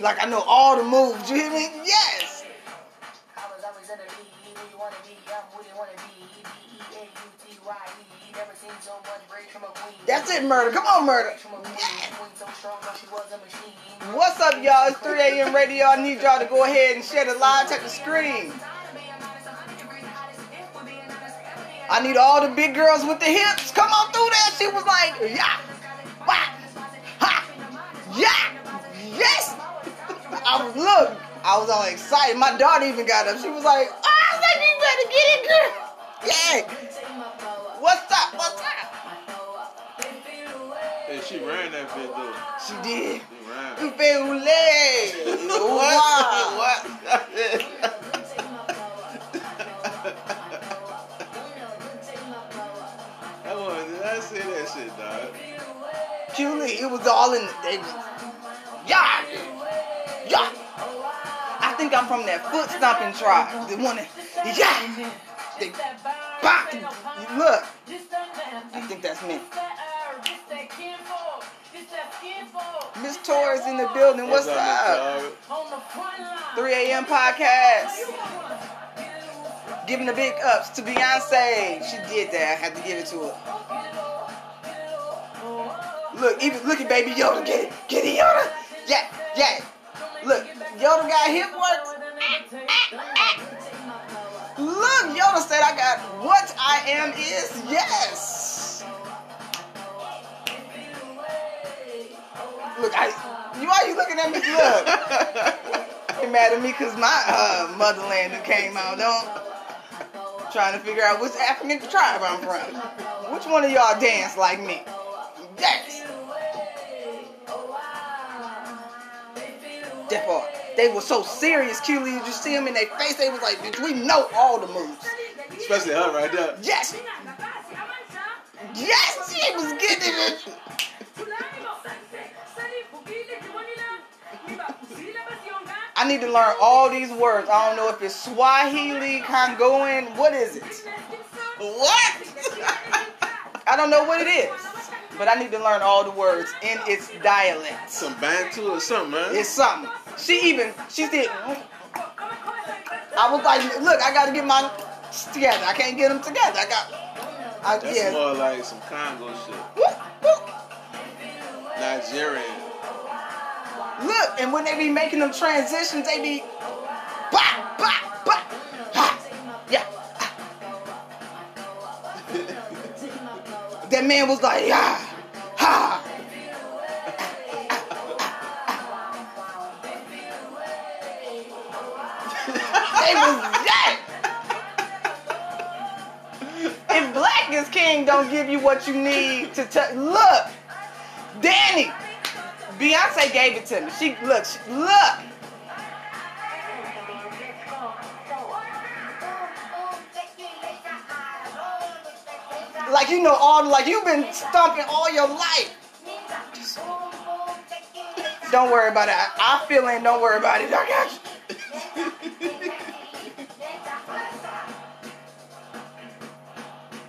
Like I know all the moves. You hear me? Yes. That's it, murder. Come on, murder. What's up, y'all? It's 3 a.m. radio. I need y'all to go ahead and share the live, check the screen. I need all the big girls with the hips. Come on through there. She was like, yeah, wah, ha, yeah, yes. I was look. I was all excited. My daughter even got up. She was like, oh, I was like, you better get it, girl. Yeah. What's up? What's up? Hey, she ran that bit though. She did. She ran. You. Wow. what? say that shit, dog? Julie, it was all in the they yeah, yeah. I think I'm from that foot stomping tribe. The one that, yeah, they, bop. Look, I think that's me. Miss Torres in the building. What's Miss up? 3 a.m. podcast. Giving the big ups to Beyonce. She did that. I had to give it to her. Look, even look at baby Yoda. Get it. Get it, Yoda. Yeah, yeah. Look, Yoda got hip work. Look, Yoda said I got what I am is yes. Look, I you why you looking at me? Look. You mad at me because my uh, motherland came out, don't? Trying to figure out which African tribe I'm from. Which one of y'all dance like me? Yes. That part. They were so serious, Q. You see them in their face. They was like, bitch, we know all the moves. Especially her right there. Yes. Yes, she was getting it. I need to learn all these words. I don't know if it's Swahili, Congoan. What is it? What? I don't know what it is. But I need to learn all the words in its dialect. Some Bantu or something, man. It's something. She even, she did. I was like, look, I got to get my together. I can't get them together. I got, I, That's yeah. more like some Congo shit. Whoop, whoop. Nigerian. Look, and when they be making them transitions, they be bop, bop, that man was like, yeah, ha. they was that. If black is king don't give you what you need to tell, look, Danny. Beyonce gave it to me. She look, she, look. Like you know all like you've been stomping all your life. Don't worry about it. I, I feel it. Don't worry about it. I got you.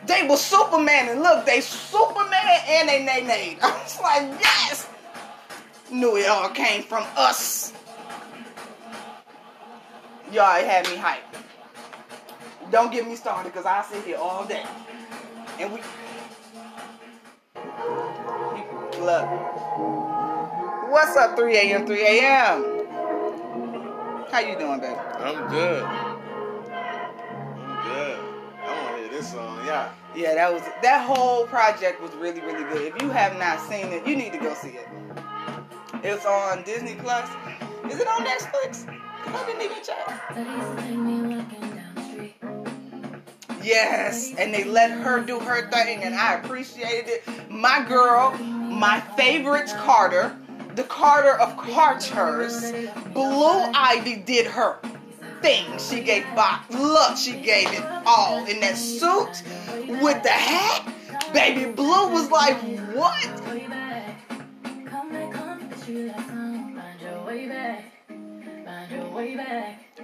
They were Superman and look, they Superman and they nay nay. I was like, yes. Knew it all came from us. Y'all had me hyped. Don't get me started because I'll sit here all day. And we look. What's up, 3 a.m. 3 a.m. How you doing, baby? I'm good. I'm good. I want to hear this song. Yeah. Yeah, that was that whole project was really, really good. If you have not seen it, you need to go see it. It's on Disney Plus. Is it on Netflix? I didn't even check. Yes, and they let her do her thing, and I appreciated it. My girl, my favorite Carter, the Carter of Carters, Blue Ivy did her thing. She gave Bach. Look, she gave it all in that suit with the hat. Baby Blue was like, what?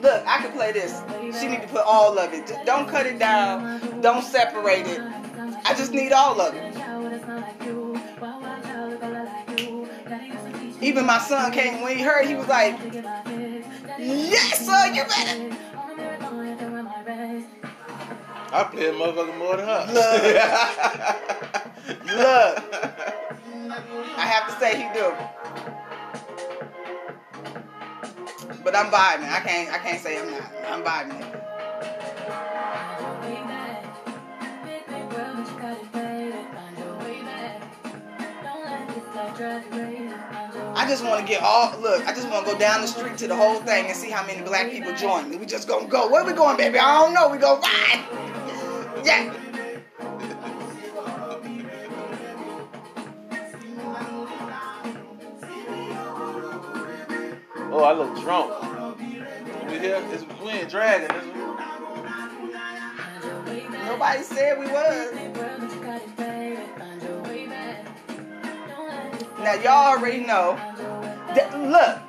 Look, I can play this. She need to put all of it. Just don't cut it down. Don't separate it. I just need all of it. Even my son came when he heard. He was like, "Yes, son, you better." I play a motherfucker more than her. Look. I have to say he do. But I'm vibing. I can't. I can't say I'm not. I'm vibing. I just want to get all. Look, I just want to go down the street to the whole thing and see how many black people join me. We just gonna go. Where we going, baby? I don't know. We go ride. Yeah. Oh, I look drunk. We here? It's, we ain't dragging. Nobody said we was. Now y'all already know. That, look,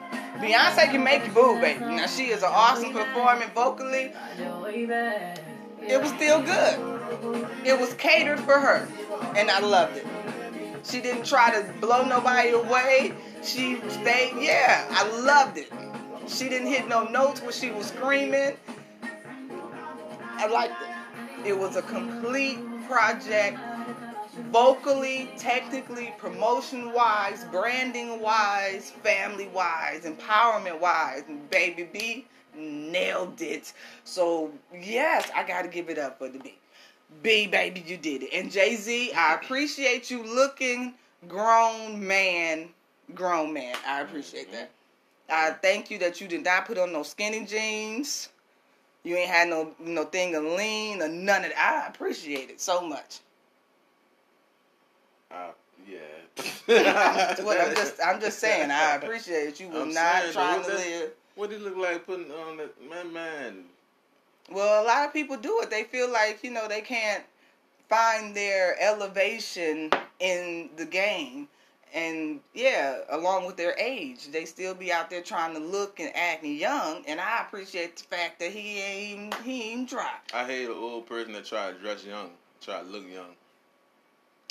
Beyonce can make you boo, baby. Now she is an awesome performer vocally. It was still good. It was catered for her, and I loved it. She didn't try to blow nobody away. She stayed. Yeah, I loved it. She didn't hit no notes when she was screaming. I liked it. It was a complete project vocally, technically, promotion wise, branding wise, family wise, empowerment wise. And Baby B nailed it. So, yes, I got to give it up for the B. B, baby, you did it. And Jay Z, I appreciate you looking grown man, grown man. I appreciate that. I thank you that you did not put on no skinny jeans. You ain't had no no thing of lean or none of that. I appreciate it so much. Uh, yeah. Well, I'm just I'm just saying I appreciate it. you was I'm not saying, trying to that- live. What did he look like putting on that man? Man, Well, a lot of people do it. They feel like you know they can't find their elevation in the game, and yeah, along with their age, they still be out there trying to look and act young. And I appreciate the fact that he ain't he ain't dry. I hate an old person that try to dress young, try to look young.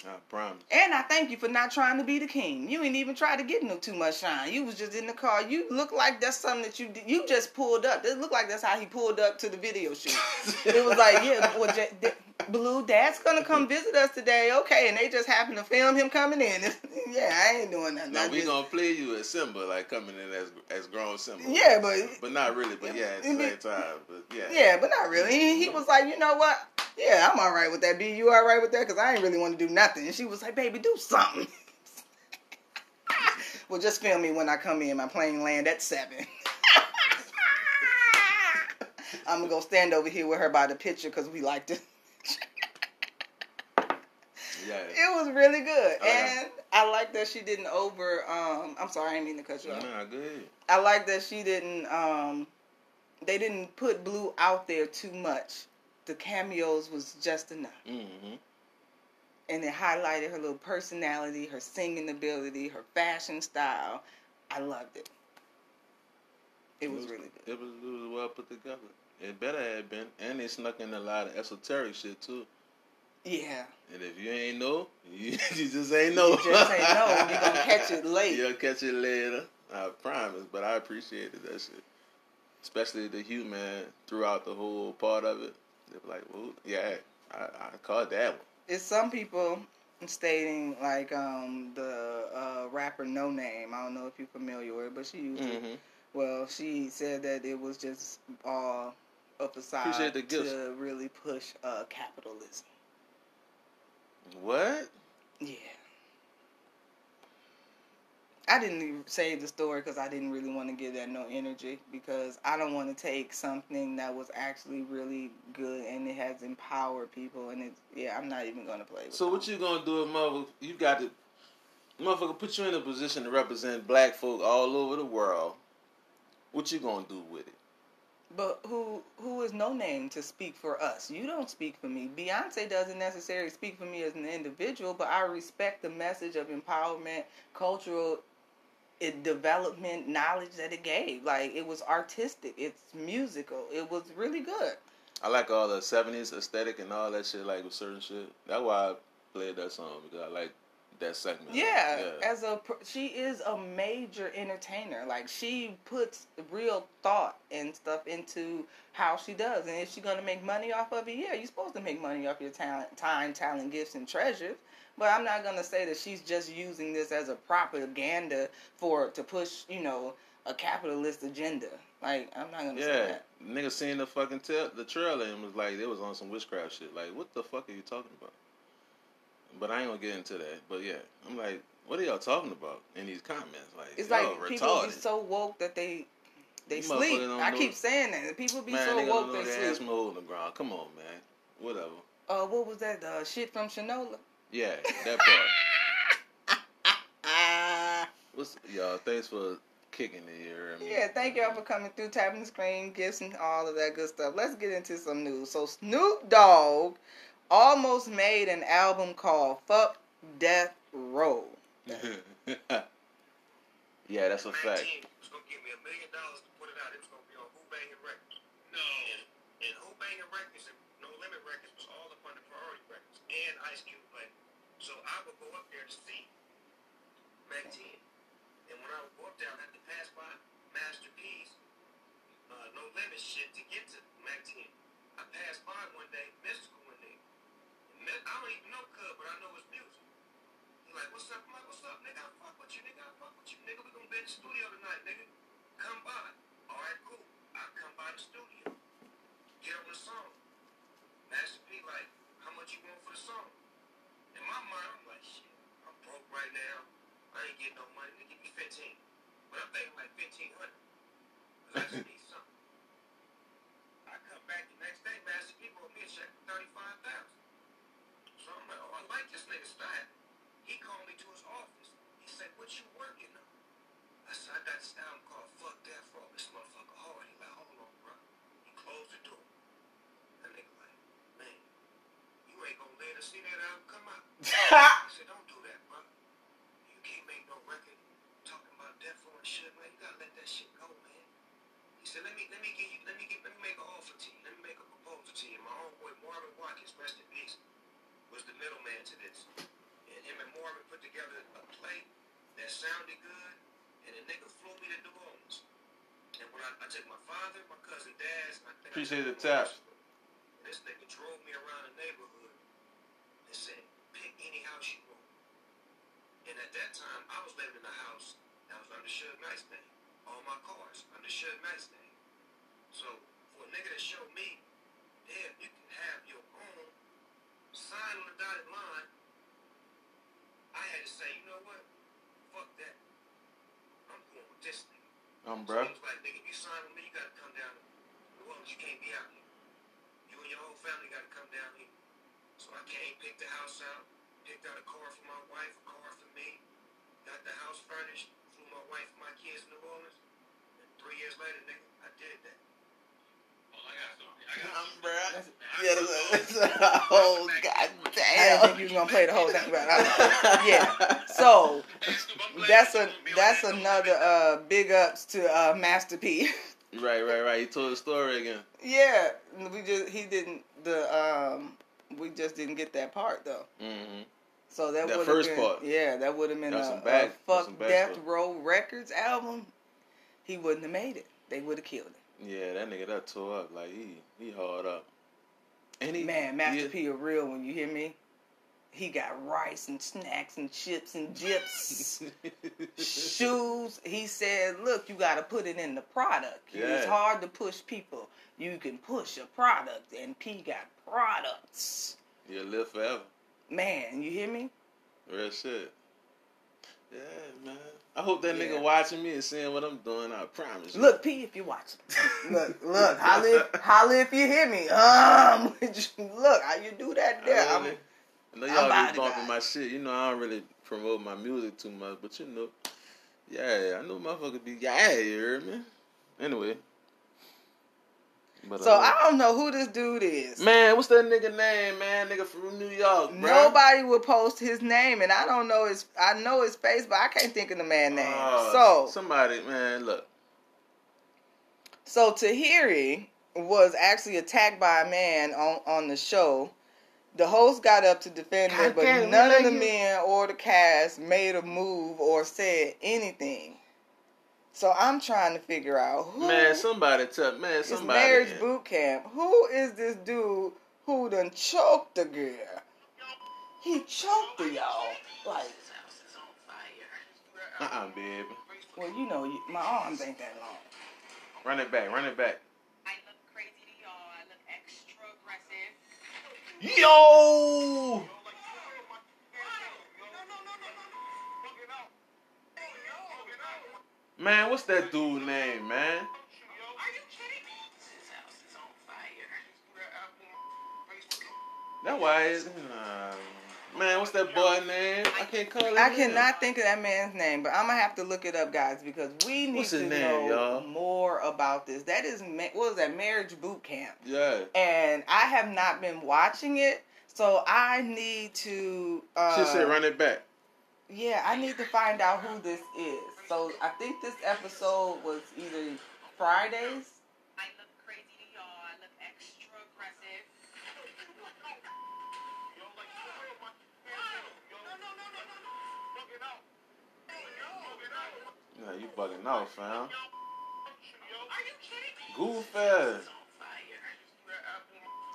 I promise. And I thank you for not trying to be the king. You ain't even try to get no too much shine. You was just in the car. You look like that's something that you did. You just pulled up. It looked like that's how he pulled up to the video shoot. it was like, yeah, boy, J- D- Blue, Dad's gonna come visit us today. Okay, and they just happened to film him coming in. yeah, I ain't doing nothing. No, I we just- gonna play you as Simba, like coming in as as grown Simba. Yeah, but but not really. But yeah, at the same time. But yeah, yeah, but not really. He, he was like, you know what? Yeah, I'm all right with that. B, you all right with that? Because I ain't really want to do nothing. And she was like, baby, do something. well, just film me when I come in. My plane land at seven. I'm gonna go stand over here with her by the picture because we like to. Yeah. It was really good, Oh, yeah. and I like that she didn't over. Um, I'm sorry, I didn't mean to cut you off. Nah, go ahead. I like that she didn't. Um, they didn't put Blue out there too much. The cameos was just enough, Mm-hmm. and it highlighted her little personality, her singing ability, her fashion style. I loved it. It was really good. It was, it was well put together. It better have been, and they snuck in a lot of esoteric shit too. Yeah, And if you ain't know, you, you just ain't know. You just ain't know. You gonna catch it late. You'll catch it later. I promise. But I appreciated that shit, especially the human throughout the whole part of it. They were like, well, yeah, I, I caught that one. it's some people stating like um the uh, rapper No Name. I don't know if you're familiar with, it, but she used it. Mm-hmm. Well, she said that it was just all a facade to really push uh, capitalism. What? Yeah. I didn't even say the story because I didn't really want to give that no energy because I don't want to take something that was actually really good and it has empowered people and it's yeah I'm not even gonna play. With So what you gonna do, mother? You got to, motherfucker, put you in a position to represent black folk all over the world. What you gonna do with it? But who who is no name to speak for us? You don't speak for me. Beyonce doesn't necessarily speak for me as an individual, but I respect the message of empowerment, cultural development, knowledge that it gave. Like it was artistic, it's musical, it was really good. I like all the '70s aesthetic and all that shit, like with certain shit. That's why I played that song because I like that segment. Yeah, as a she is a major entertainer. Like she puts real thought and stuff into how she does, and if she's gonna make money off of it, yeah, you're supposed to make money off your talent, time, talent, gifts, and treasures. But I'm not gonna say that she's just using this as a propaganda for to push, you know, a capitalist agenda. Like I'm not gonna say Yeah, that. nigga seen the fucking ta- the trailer and was like, it was on some witchcraft shit. Like, what the fuck are you talking about? But I ain't gonna get into that. But yeah, I'm like, what are y'all talking about in these comments? Like, It's like people retarded. be so woke that they they You sleep. I keep saying that. People be man, so nigga woke they their ass sleep. in the ground. Come on, man. Whatever. Uh, what was that? The shit from Shinola. Yeah, that part. What's y'all? Thanks for kicking the here. I mean, Yeah, thank y'all for coming through, tapping the screen, gifts, and all of that good stuff. Let's get into some news. So Snoop Dogg almost made an album called "Fuck Death Row." yeah, that's a fact. was gonna give me a million dollars to put it out. It was gonna be on Hoo-Bangin' Records. No. And, and Hoo-Bangin' Records and No Limit Records was all up under Priority Records and Ice Cube played. So I would go up there to see Mack 10. And when I would go up there, I'd have to pass by Master P's uh, No Limit shit to get to Mack 10. I passed by one day, mystical one day. And I don't even know Cub, but I know his music. He's like, what's up? I'm like, what's up, nigga? I fuck with you, nigga. I fuck with you, nigga. We gonna be in the studio tonight, nigga. Come by. All right, cool. I come by the studio. Get on the song. Master P like, how much you want for the song? In my mind, I'm like, shit, I'm broke right now. I ain't getting no money. They give me 15. But I'm thinking like 1500 Because I just need something. I come back the next day, Master P wrote me a check for 35000 So I'm like, oh, I like this nigga style. He called me to his office. He said, what you working on? I said, I got this album called Fuck That For This motherfucker hard. He like, hold on, bro. He closed the door. That nigga like, man, you ain't gonna let us see that album come out. I said, don't do that, bro. You can't make no record talking about death row and shit, man. You gotta let that shit go, man. He said, let me let me give you let me get let me make an offer to you. Let me make a proposal to you. My homeboy Marvin Watkins, rest in peace, was the middleman to this. And him and Marvin put together a play that sounded good, and the nigga flew me to New Orleans. And when I, I took my father, my cousin Daz, and I think Appreciate took the sister, This nigga drove me around the neighborhood and said, pick any house you want. And at that time, I was living in a house that was under Suge Knight's name. All my cars under Suge Knight's name. So for a nigga to show me, damn, you can have your own sign on the dotted line, I had to say, you know what? Fuck that. I'm going with this nigga. Um, So bro. he was like, nigga, if you sign with me, you gotta come down to New Orleans. You can't be out here. You and your whole family gotta come down here. So I came, picked the house out, picked out a car for my wife, a car for me, got the house furnished, flew my wife and my kids to New Orleans. And three years later, nigga, I did that. Yeah, got that's something. oh god I didn't think you was gonna play the whole thing, but I, yeah. So that's a that's another uh, big ups to uh, Master P. Right, right, right. He told the story again. yeah, we just he didn't the um we just didn't get that part though. Mm-hmm. So that, That would first have been part. yeah, that would have been a, some back- a fuck some back Death. Row Records album. He wouldn't have made it. They would have killed him. Yeah, that nigga that tore up like he he hard up. And he Man, Master he- P a real when You hear me? He got rice and snacks and chips and jips. shoes. He said, "Look, you got to put it in the product. It's hard to push people. You can push a product, and P got products. You'll live forever. Man, you hear me? Real shit. Yeah, man. I hope that Yeah. nigga watching me and seeing what I'm doing. I promise. you. Look, P, if you're watching, look, look, holla, holla if you hear me. Um, look, how you do that I, there? I'm- I know y'all be bumping my shit. You know I don't really promote my music too much, but you know, yeah, I know motherfuckers be yeah, you heard me. Anyway, But, So uh, I don't know who this dude is. man, what's that nigga name, man? Nigga from New York, bro. Nobody will post his name, and I don't know his. I know his face, but I can't think of the man name. Uh, so, somebody, man, look. so Tahiry was actually attacked by a man on on the show. The host got up to defend her, but damn, none of the you- men or the cast made a move or said anything. So I'm trying to figure out who Man, somebody tell man, is somebody. marriage boot camp. Who is this dude who done choked the girl? He choked her, y'all. Like, Uh-uh, babe. well, you know, you- my arms ain't that long. Run it back, run it back. I look crazy to y'all. I look extra aggressive. Yo! Man, what's that dude name, man? That you kidding me? This house is on fire. That's why it's, uh, man, what's that boy name? I can't call it. I cannot think of that man's name, but I'm gonna have to look it up, guys, because we need What's to name, know y'all? more about this. That is, ma- what was that? Marriage boot camp, Yeah. and I have not been watching it, so I need to. Uh, She said run it back. Yeah, I need to find out who this is. So I think this episode was either Fridays. I look crazy to y'all. I look extra aggressive. No, you bugging out, fam. Are you kidding me? Goof This ass.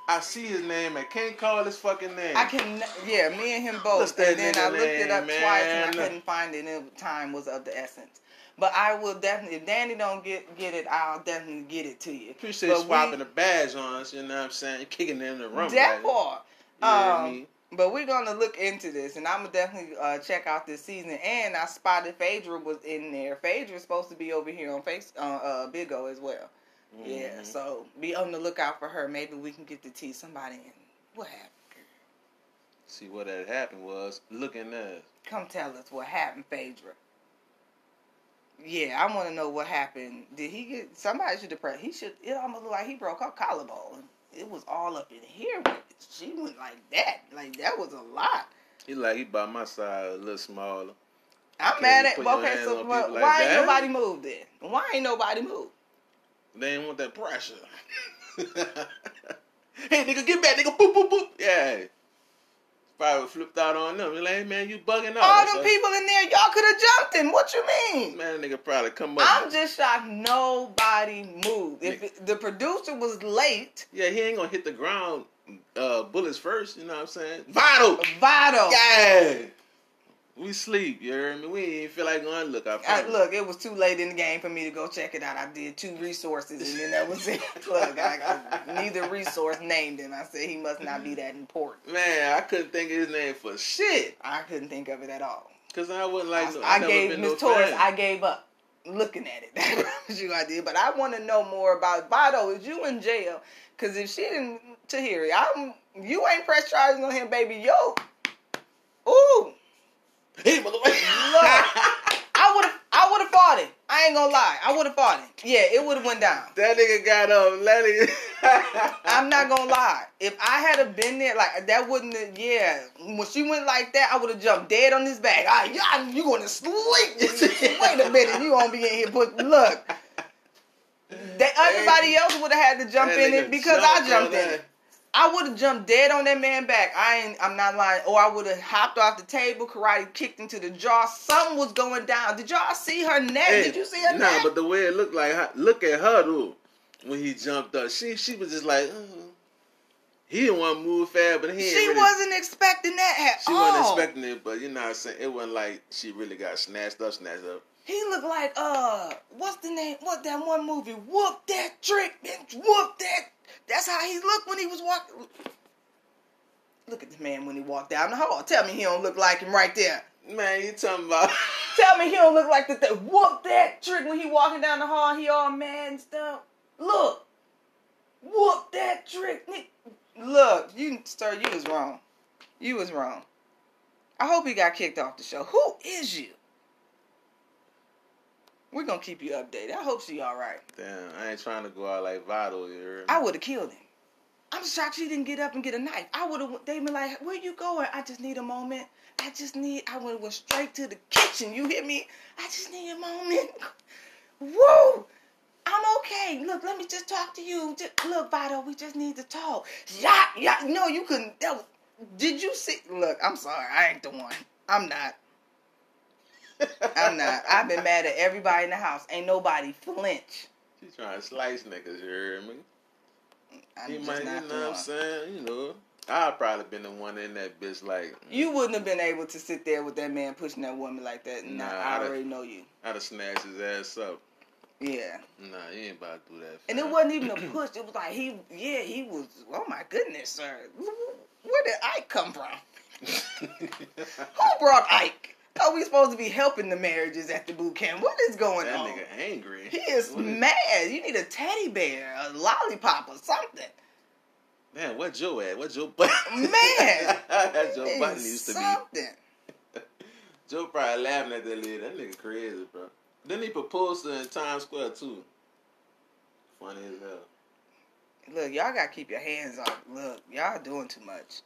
I see his name. I can't call his fucking name. I can, yeah, me and him both. And then I looked it up name, twice and I couldn't find it. And time was of the essence. But I will definitely, if Danny don't get get it, I'll definitely get it to you. Appreciate But swapping we- the badge on us. You know what I'm saying? Kicking it in the room. That part. you know what I Um, mean? But we're gonna look into this, and I'm gonna definitely uh, check out this season. And I spotted Phaedra was in there. Phaedra's supposed to be over here on face uh, uh, Big O as well. Yeah, Mhm. so be on the lookout for her. Maybe we can get to tease somebody in. What happened? See what had happened was looking at. Come tell us what happened, Phaedra. Yeah, I want to know what happened. Did he get somebody should have pressed? He should. It almost looked like he broke her collarbone. It was all up in here. With it. She went like that. Like that was a lot. He like he by my side a little smaller. I'm mad at. Okay, so why, like why ain't nobody moved then? Why ain't nobody moved? They ain't want that pressure. hey nigga, get back, nigga. Boop boop boop. Yeah. Probably flipped out on them. He like, hey, man, you bugging out. All them people in there, y'all could have jumped him. What you mean? Man, nigga probably come up. I'm just shocked nobody moved. If it, the producer was late, Yeah, he ain't gonna hit the ground uh, bullets first. You know what I'm saying? Vital. Vital. Yeah. We sleep. You hear me? We ain't feel like going to look. I I, look, it was too late in the game for me to go check it out. I did two resources, and then that was it. look, I, I, neither resource named him. I said he must not be that important. Man, I couldn't think of his name for shit. I couldn't think of it at all. Cause I wouldn't like. no, I, I gave Miss no Torres. fan. I gave up looking at it. I promise you I did. But I want to know more about Vado. Is you in jail? Because if she didn't, Tahiry, I'm you ain't press charges on him, baby. Yo. Hey, motherfucker. Look, I would have, I would have fought it. I ain't gonna lie, I would have fought it. Yeah, it would have went down. that nigga got up. That nigga. I'm not gonna lie. If I had have been there, like that wouldn't. Have, yeah, when she went like that, I would have jumped dead on his back. Ah, yeah, you going to sleep? Wait a minute, you gonna be in here? But look, that everybody else would have had to jump That in it because I jumped in it. I would have jumped dead on that man back. I ain't. I'm not lying. Or I would have hopped off the table, karate kicked into the jaw. Something was going down. Did y'all see her neck? Hey, Did you see her Nah, neck? but the way it looked like, look at her though. When he jumped up, she she was just like, uh, he didn't want to move fast, but he she really, wasn't expecting that at She all. wasn't expecting it, but you know what I'm saying. It wasn't like she really got snatched up, snatched up. He looked like uh, what's the name? What that one movie? Whoop that trick, bitch. Whoop that. That's how he looked when he was walking. Look at the man when he walked down the hall. Tell me he don't look like him right there. Man, you talking about? Tell me he don't look like the th- whoop that trick when he walking down the hall. He all mad and stuff. Look, whoop that trick. Nick. Look, you sir, you was wrong. You was wrong. I hope he got kicked off the show. Who is you? We're gonna keep you updated. I hope she all right. Damn, I ain't trying to go out like Vado. Me? I would have killed him. I'm shocked she didn't get up and get a knife. I would have. They been like, "Where you going?" I just need a moment. I just need. I would have went straight to the kitchen. You hear me? I just need a moment. Woo! I'm okay. Look, let me just talk to you. Just, look, Vito, we just need to talk. Yeah, yeah. No, you couldn't. That was, did you see? Look, I'm sorry. I ain't the one. I'm not. I'm not. I've been mad at everybody in the house. Ain't nobody flinch. She trying to slice niggas. You hear me? I'm He just might, you not know what I'm saying? You know, I'd probably been the one in that bitch. Like, You wouldn't have been able to sit there with that man pushing that woman like that. Nah, I I'd- already know you. I'd have snatched his ass up. Yeah. Nah, you ain't about to do that. And it wasn't even a push. It was like he, yeah, he was. Oh my goodness, sir. Where did Ike come from? Who brought Ike? Are we supposed to be helping the marriages at the boot camp? What is going on? that nigga angry. He is What mad. You need a teddy bear, a lollipop, or something. Man, what Joe at? What Joe Budden? Man. that Joe Budden used to be. something. Joe probably laughing at that lady. That nigga crazy, bro. Then he proposed to in Times Square too. Funny as hell. Look, y'all gotta keep your hands off. Look, y'all doing too much.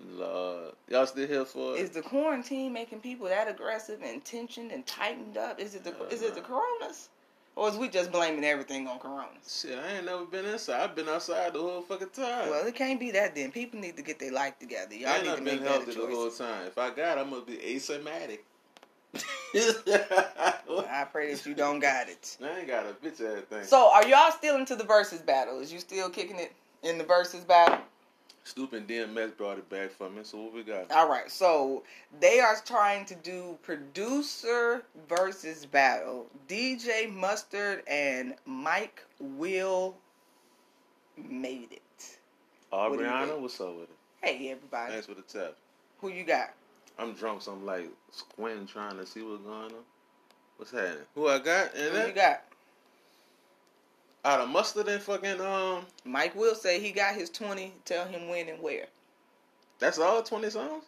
Lord, y'all still here for it? Is the quarantine making people that aggressive and tensioned and tightened up? Is it the Uh, is it the coronas, or is we just blaming everything on coronas? Shit, I ain't never been inside. I've been outside the whole fucking time. Well, it can't be that. Then people need to get their life together. Y'all need ain't to been make healthy the whole time. If I got, it, I must be asymptomatic. I pray that you don't got it. I ain't got a bitch ass thing. So, are y'all still into the versus battle? Is you still kicking it in the versus battle? Stupid DMS brought it back for me. So what we got? All right, so they are trying to do producer versus battle. DJ Mustard and Mike Will made it. what Aubriana, think? what's up with it? Hey, everybody, Thanks for the tap. who you got? I'm drunk, so I'm like squinting, trying to see what's going on. What's happening? Who I got? And Who that you got? Out of mustard and fucking um. Mike Will say he got his twenty. Tell him when and where. That's all twenty songs.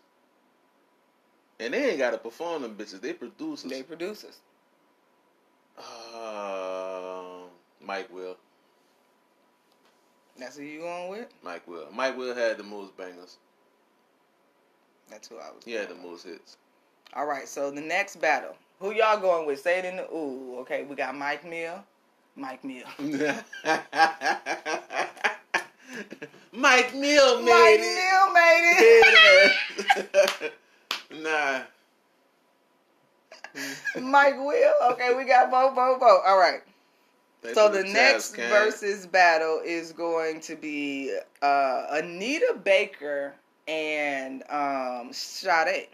And they ain't got to perform them bitches. They producers. They producers. Um, Mike Will. That's who you going with? Mike Will. Mike Will had the most bangers. That's who I was. He had the most hits. All right, so the next battle. Who y'all going with? Say it in the ooh. Okay, we got Mike Mill. Mike Mill. Mike Mill made Mike it. Mill made it. nah. Mike Will. Okay, we got Bo Bo Bo. All right. Thanks So for the next versus battle is going to be uh, Anita Baker and um, Sade.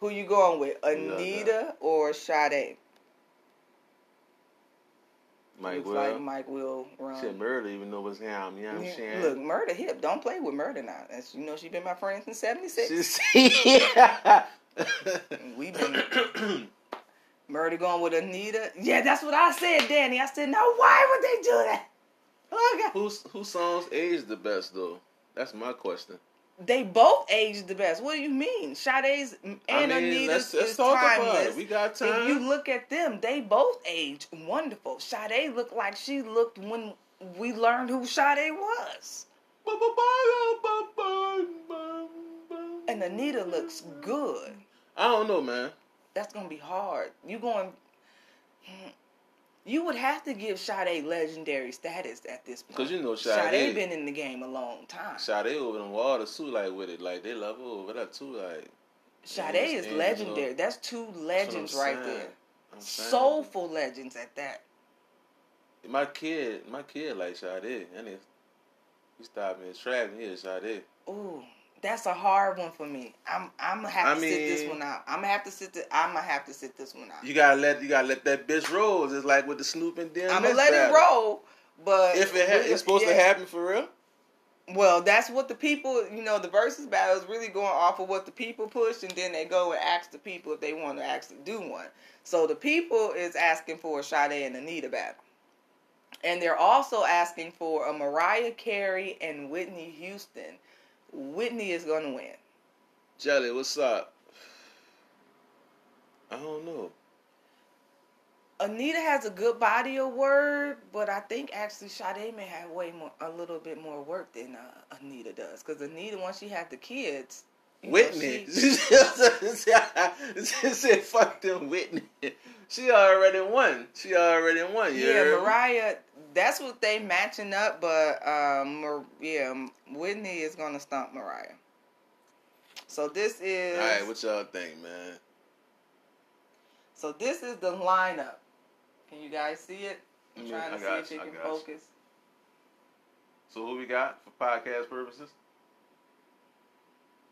Who you going with, Anita or Sade? Mike Will. like Mike will run. Shit, Murder even know what's him. You know what I'm Yeah, saying? Look, murder hip. Don't play with murder now. That's, you know she been my friend since '76. She's- yeah. We been murder going with Anita. Yeah, that's what I said, Danny. I said, now why would they do that? Oh God. Who's whose songs age the best though? That's my question. They both aged the best. What do you mean? Sade's and I mean, Anita's let's, let's is talk timeless. about it. We got time. If you look at them, they both aged wonderful. Sade looked like she looked when we learned who Sade was. And Anita looks good. I don't know, man. That's gonna be hard. You going? Hmm, You would have to give Sade legendary status at this point. Cause you know Sade Sade, been in the game a long time. Sade over them waters too, like with it, like they love her over that too, like. Sade is legendary. That's two That's legends right saying. there. Soulful legends at that. My kid, my kid like Sade, and he, he stopped me in traffic. He is Sade. Ooh, that's a hard one for me. I'm I'm gonna have I to sit this one out. I'm gonna have to sit. The, I'm gonna have to sit this one out. You gotta let you gotta let that bitch roll. It's like with the Snoop and DMX I'm gonna let battle. it roll. But If it ha- it's supposed to happen for real. Well, that's what the people, you know, the versus battle is really going off of what the people push, and then they go and ask the people if they want to actually do one. So the people is asking for a Sade and Anita battle. And they're also asking for a Mariah Carey and Whitney Houston. Whitney is going to win. Jelly, what's up? I don't know. Anita has a good body of work, but I think actually Sade may have way more, a little bit more work than uh, Anita does. Because Anita, once she had the kids, know, Whitney. she- she said, "Fuck them, Whitney." She already won. She already won. Yeah. Mariah. That's what they matching up, but um, Mar- yeah, Whitney is gonna stomp Mariah. So this is All right, what y'all think, man? so this is the lineup. Can you guys see it? I'm Yeah, trying to see if you, can got you. focus. So who we got for podcast purposes?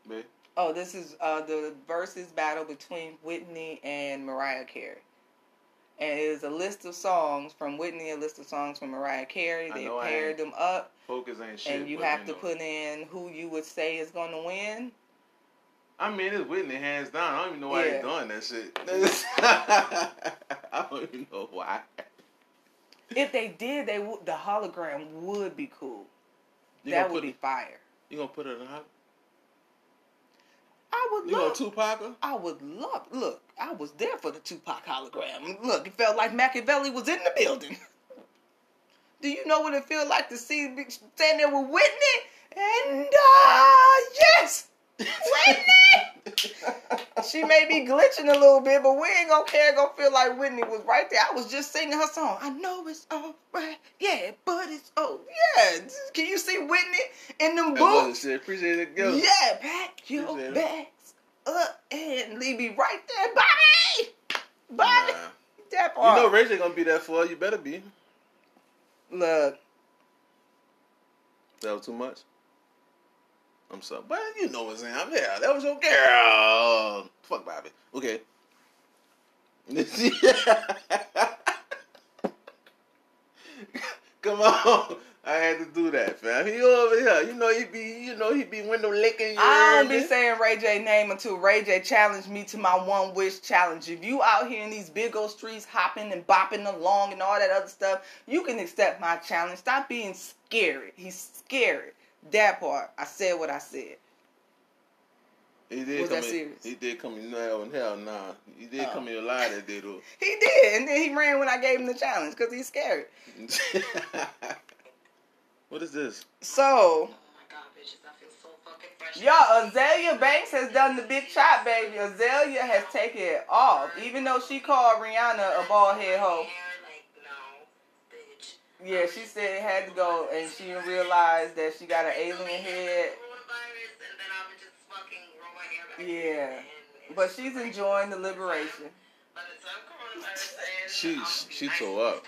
Me. Oh, this is uh, the versus battle between Whitney and Mariah Carey. And it is a list of songs from Whitney, a list of songs from Mariah Carey. They paired them up, Focus ain't shit. and you have to know. put in who you would say is going to win. I mean, it's Whitney hands down. I don't even know why Yeah. he's doing that shit. I don't even know why. If they did, they would. The hologram would be cool. You that would be it, fire. You gonna put it in hot? I would You love. Tupac? I would love. Look, I was there for the Tupac hologram. Look, it felt like Machiavelli was in the building. Do you know what it feels like to see me stand there with Whitney? And uh, yes, Whitney. she may be glitching a little bit, but we ain't gonna care. Gonna feel like Whitney was right there. I was just singing her song. I know it's all right, yeah, but it's oh yeah. Can you see Whitney in them boots? Appreciate it, girl. Yeah, pack your bags up and leave me right there, Bobby. Bobby, Nah. that You know J gonna be there for you. Better be. Look, That was too much. I'm sorry, but you know what I'm saying. I'm there. That was your girl. Fuck Bobby. Okay. Come on. I had to do that, fam. He over here. You know he be. You know he be window licking. You I don't be saying Ray J name until Ray J challenged me to my one wish challenge. If you out here in these big old streets hopping and bopping along and all that other stuff, you can accept my challenge. Stop being scary. He's scary. That part. I said what I said. He did Was come that in, serious? He did come in. No, hell nah. He did Oh. come in a lie that day though. He did, and then he ran when I gave him the challenge because he's scared. what is this? So, Oh my god, bitches, I feel so fucking fresh. Y'all, Azealia Banks has done the big chop, baby. Azealia has taken it off, even though she called Rihanna a bald head hoe. Hair, like, no, bitch. Yeah, she said it had to go, and she realized that she got an alien head. Coronavirus, and then I would just fucking grow my hair back. Yeah, but she's enjoying the liberation. By the time coronavirus ends, She- she tore up.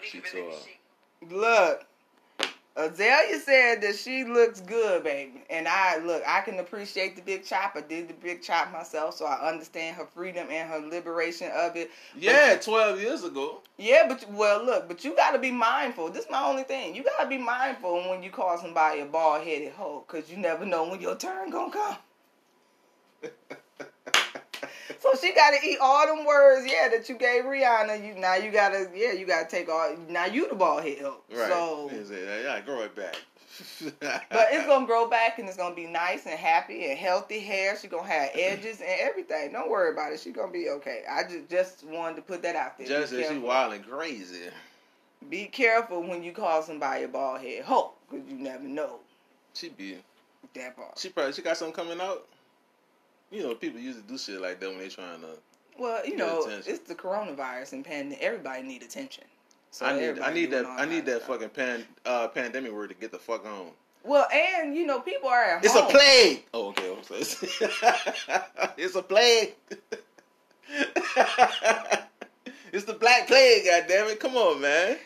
these clippers. She tore up. Look, Azealia said that she looks good, baby, and I look. I can appreciate the big chop. I did the big chop myself, so I understand her freedom and her liberation of it. Yeah, twelve years ago. Yeah, but well, look, but you got to be mindful. This is my only thing. You got to be mindful when you call somebody a bald headed hoe, cause you never know when your turn gonna come. So she got to eat all them words, yeah, that you gave Rihanna. You now you gotta, yeah, you gotta take all. Now you the ball head. Right. So, yeah, grow it back. but it's gonna grow back and it's gonna be nice and happy and healthy hair. She gonna have edges and everything. Don't worry about it. She gonna be okay. I just just wanted to put that out there. Just she wild and crazy. Be careful when you call somebody a bald head hoe, because you never know She be. that part. She probably she got something coming out. You know, people used to do shit like that when they're trying to. Well, you know, attention. it's the coronavirus and pandemic. Everybody need attention. So I need I need that I need that stuff. fucking pan uh pandemic word to get the fuck on. Well, and you know, people are at It's a plague. Oh, okay. It's a plague. it's the black plague. God damn it! Come on, man.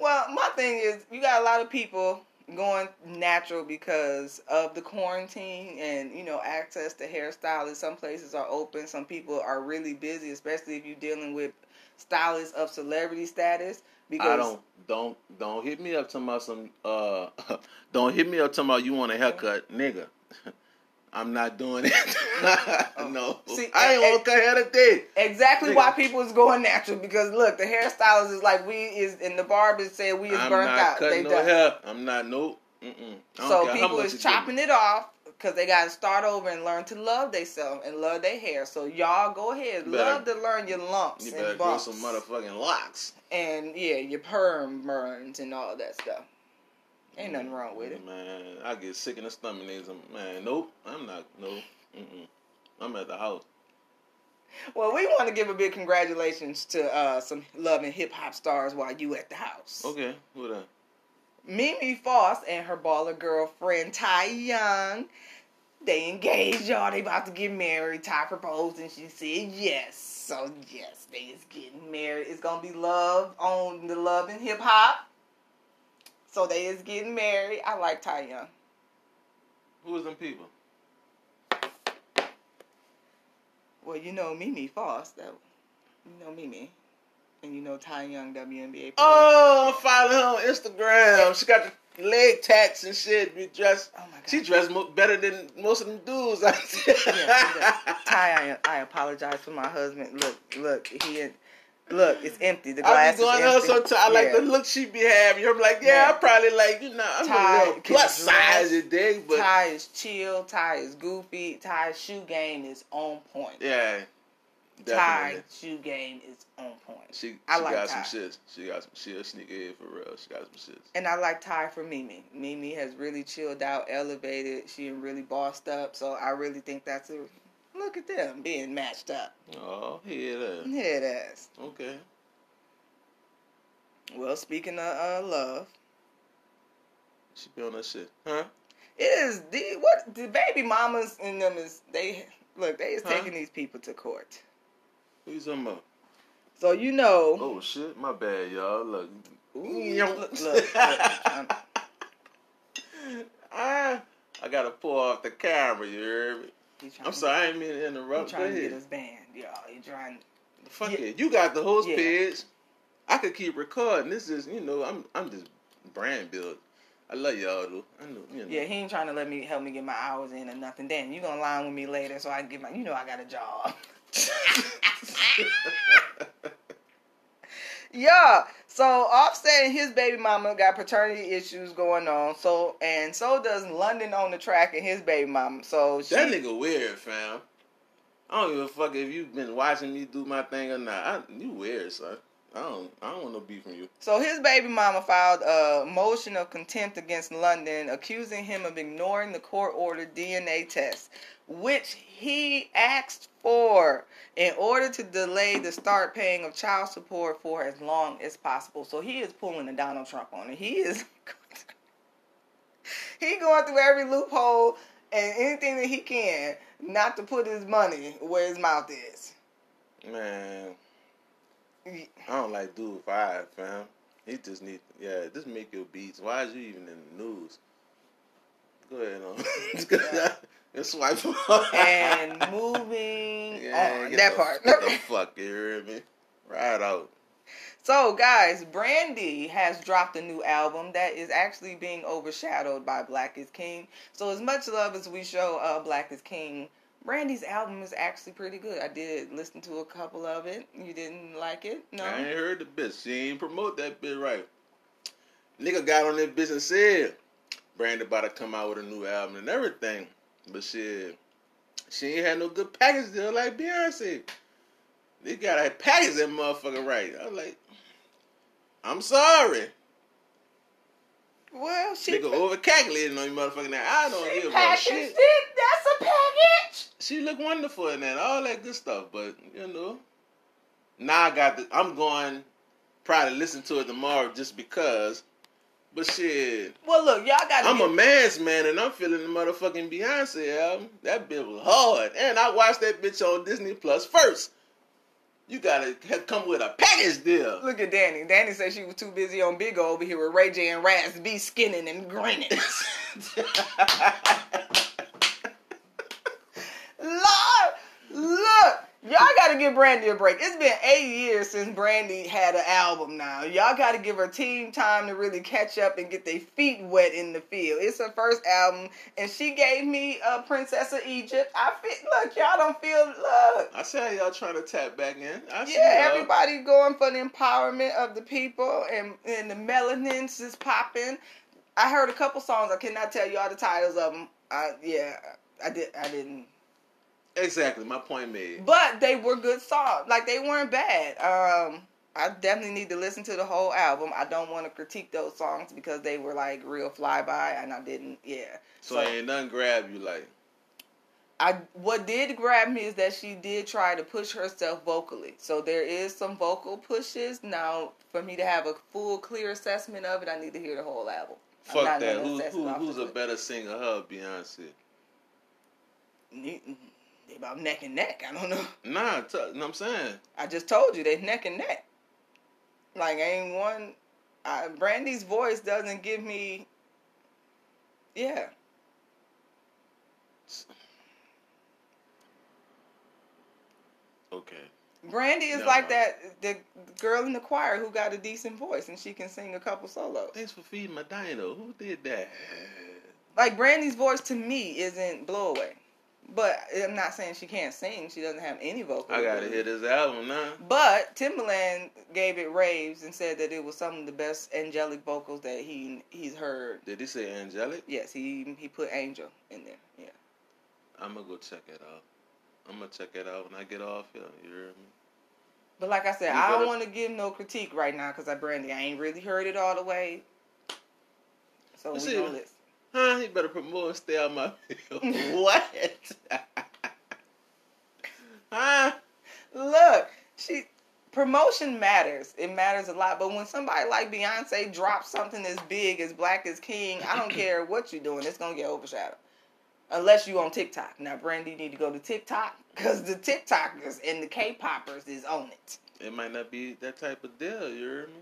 Well, my thing is, you got a lot of people going natural because of the quarantine and you know access to hairstylists. Some places are open. Some people are really busy, especially if you're dealing with stylists of celebrity status. Because I don't don't don't hit me up talking about some uh don't hit me up talking about you want a haircut, nigga. I'm not doing it. Oh. no. Oh. See, I ain't want to cut hair today. Exactly Nigga. why people is going natural because look, the hairstylist is like we is and the barbers said we is I'm burnt out. They no done. hair. I'm not nope. So people is you give me. chopping it off, Cause they gotta start over and learn to love themselves and love their hair. So y'all go ahead, better- love to learn your lumps You better and grow bumps, some motherfucking locks. and yeah, your perm burns and all that stuff. Ain't nothing wrong with it. Man, I get sick in the stomach. Man, nope, I'm not. No, mm-mm. I'm at the house. Well, we want to give a big congratulations to uh, some love and hip hop stars while you at the house. Okay, what up? Mimi Faust and her baller girlfriend Ty Young, they engaged, y'all. They about to get married. Ty proposed and she said yes. So yes, they is getting married. It's gonna be love on the love and hip hop. So they is getting married. I like Ty Young. Who is them people? Well, you know Mimi Faust, that you know Mimi, and you know Ty Young, WNBA. player. Oh, I'm following her on Instagram. She got the leg tats and shit. Be dressed. Oh my God. She dressed mo- better than most of them dudes. Yeah. Ty, I, I apologize for my husband. Look, look, he, look, it's empty. The glass I be going is empty. I like Yeah. the look she be having. I'm like, yeah, Yeah. I probably like, you know, I'm Ty a little can plus size today, but Ty is chill. Ty is goofy. Ty's shoe game is on point. yeah, Ty definitely. shoe game is on point. She, she I like got Ty. some shits. She got some. She a sneakerhead for real. She got some shits. And I like Ty for Mimi. Mimi has really chilled out, elevated. She really bossed up. So I really think that's a look at them being matched up. Oh, here it is. Here it is. Okay. Well, speaking of uh, love, She be on that shit, huh? it is the what the baby mamas in them is they look they is Huh? taking these people to court. Who you talking about? So you know, Oh shit, my bad, y'all. Look. Ooh, look, look, look, I'm- ah, I gotta pull off the camera. You heard me? He trying I'm sorry, I ain't mean to He interrupt. Go trying to get us banned, y'all. He trying. Fuck Yeah. it. You got the host Yeah. page. I could keep recording. This is, you know, I'm I'm just brand building. I love y'all though. I know, you know. Yeah, he ain't trying to let me help me get my hours in or nothing. Damn, you gonna line with me later so I can get my. You know I got a job. Yeah. So Offset and his baby mama got paternity issues going on. So and so does London on da Track and his baby mama. So she, That nigga weird, fam. I don't give a fuck if you've been watching me do my thing or not. I, you weird, son. I don't. I don't want no beef from you. So his baby mama filed a motion of contempt against London, accusing him of ignoring the court ordered DNA test, which he asked for in order to delay the start paying of child support for as long as possible. So he is pulling a Donald Trump on it. He is he going through every loophole and anything that he can not to put his money where his mouth is. Man, I don't like dude five, fam. He just need, yeah, just make your beats. Why is you even in the news? Go ahead, on. Just swipe and moving Yeah, on that the- part. Get the fuck, you hear me? Right out. So, guys, Brandy has dropped a new album that is actually being overshadowed by Black is King. So, as much love as we show uh, Black is King, Brandy's album is actually pretty good. I did listen to a couple of it. You didn't like it? No. I ain't heard the bitch. She ain't promote that bit right. Nigga got on that bitch and said Brandy about to come out with a new album and everything. But shit, she ain't had no good package deal like Beyonce. They gotta package that motherfucker right. I was like, I'm sorry. Well, she, Nigga over calculating on you motherfucking that. I don't she give a shit. it. That's a package. She look wonderful in that, all that good stuff. But you know, now I got the. I'm going probably listen to it tomorrow just because. But shit, Well, look, y'all got I'm a man's man and I'm feeling the motherfucking Beyonce album. That bitch was hard, and I watched that bitch on Disney Plus first. You gotta have come with a package deal. Look at Danny. Danny said she was too busy on Big O over here with Ray J and Raz B skinning and grinning. Lord, look, y'all got to give Brandy a break. It's been eight years since Brandy had an album. Now y'all got to give her team time to really catch up and get their feet wet in the field. It's her first album, and she gave me a Princess of Egypt. I feel look, y'all don't feel look. I see how y'all trying to tap back in. I see Yeah, y'all. everybody going for the empowerment of the people, and and the melanins is popping. I heard a couple songs. I cannot tell you all the titles of them. I yeah, I did. I didn't. Exactly, my point made. But they were good songs. Like they weren't bad. Um, I definitely need to listen to the whole album. I don't want to critique those songs because they were like real flyby, and I didn't. Yeah. So, ain't nothing grab you like. I what did grab me is that she did try to push herself vocally. So there is some vocal pushes. Now, for me to have a full clear assessment of it, I need to hear the whole album. Fuck that. Who, who, who's a better singer, her Beyonce? They about neck and neck. I don't know. Nah, t- know what I'm saying. I just told you they neck and neck. Like ain't one. I, Brandy's voice doesn't give me. Yeah, Okay. Brandy is Never like mind. that the girl in the choir who got a decent voice and she can sing a couple solos. Thanks for feeding my dino. Who did that? Like Brandy's voice to me isn't blow away, but I'm not saying she can't sing. She doesn't have any vocal. I gotta hear this album now. But Timbaland gave it raves and said that it was some of the best angelic vocals that he he's heard. Did he say angelic? Yes, he he put angel in there. Yeah. I'm gonna go check it out. I'm gonna check it out when I get off here. You hear me? But like I said, You I don't want to give no critique right now because I Brandy, I ain't really heard it all the way. So we See, gonna listen. Huh? You better promote and stay out my video. what? huh? Look, she promotion matters. It matters a lot. But when somebody like Beyonce drops something as big as Black is King, I don't care what you're doing. It's gonna get overshadowed. Unless you on TikTok. Now, Brandy, you need to go to TikTok because the TikTokers and the K-poppers is on it. It might not be that type of deal. You heard me?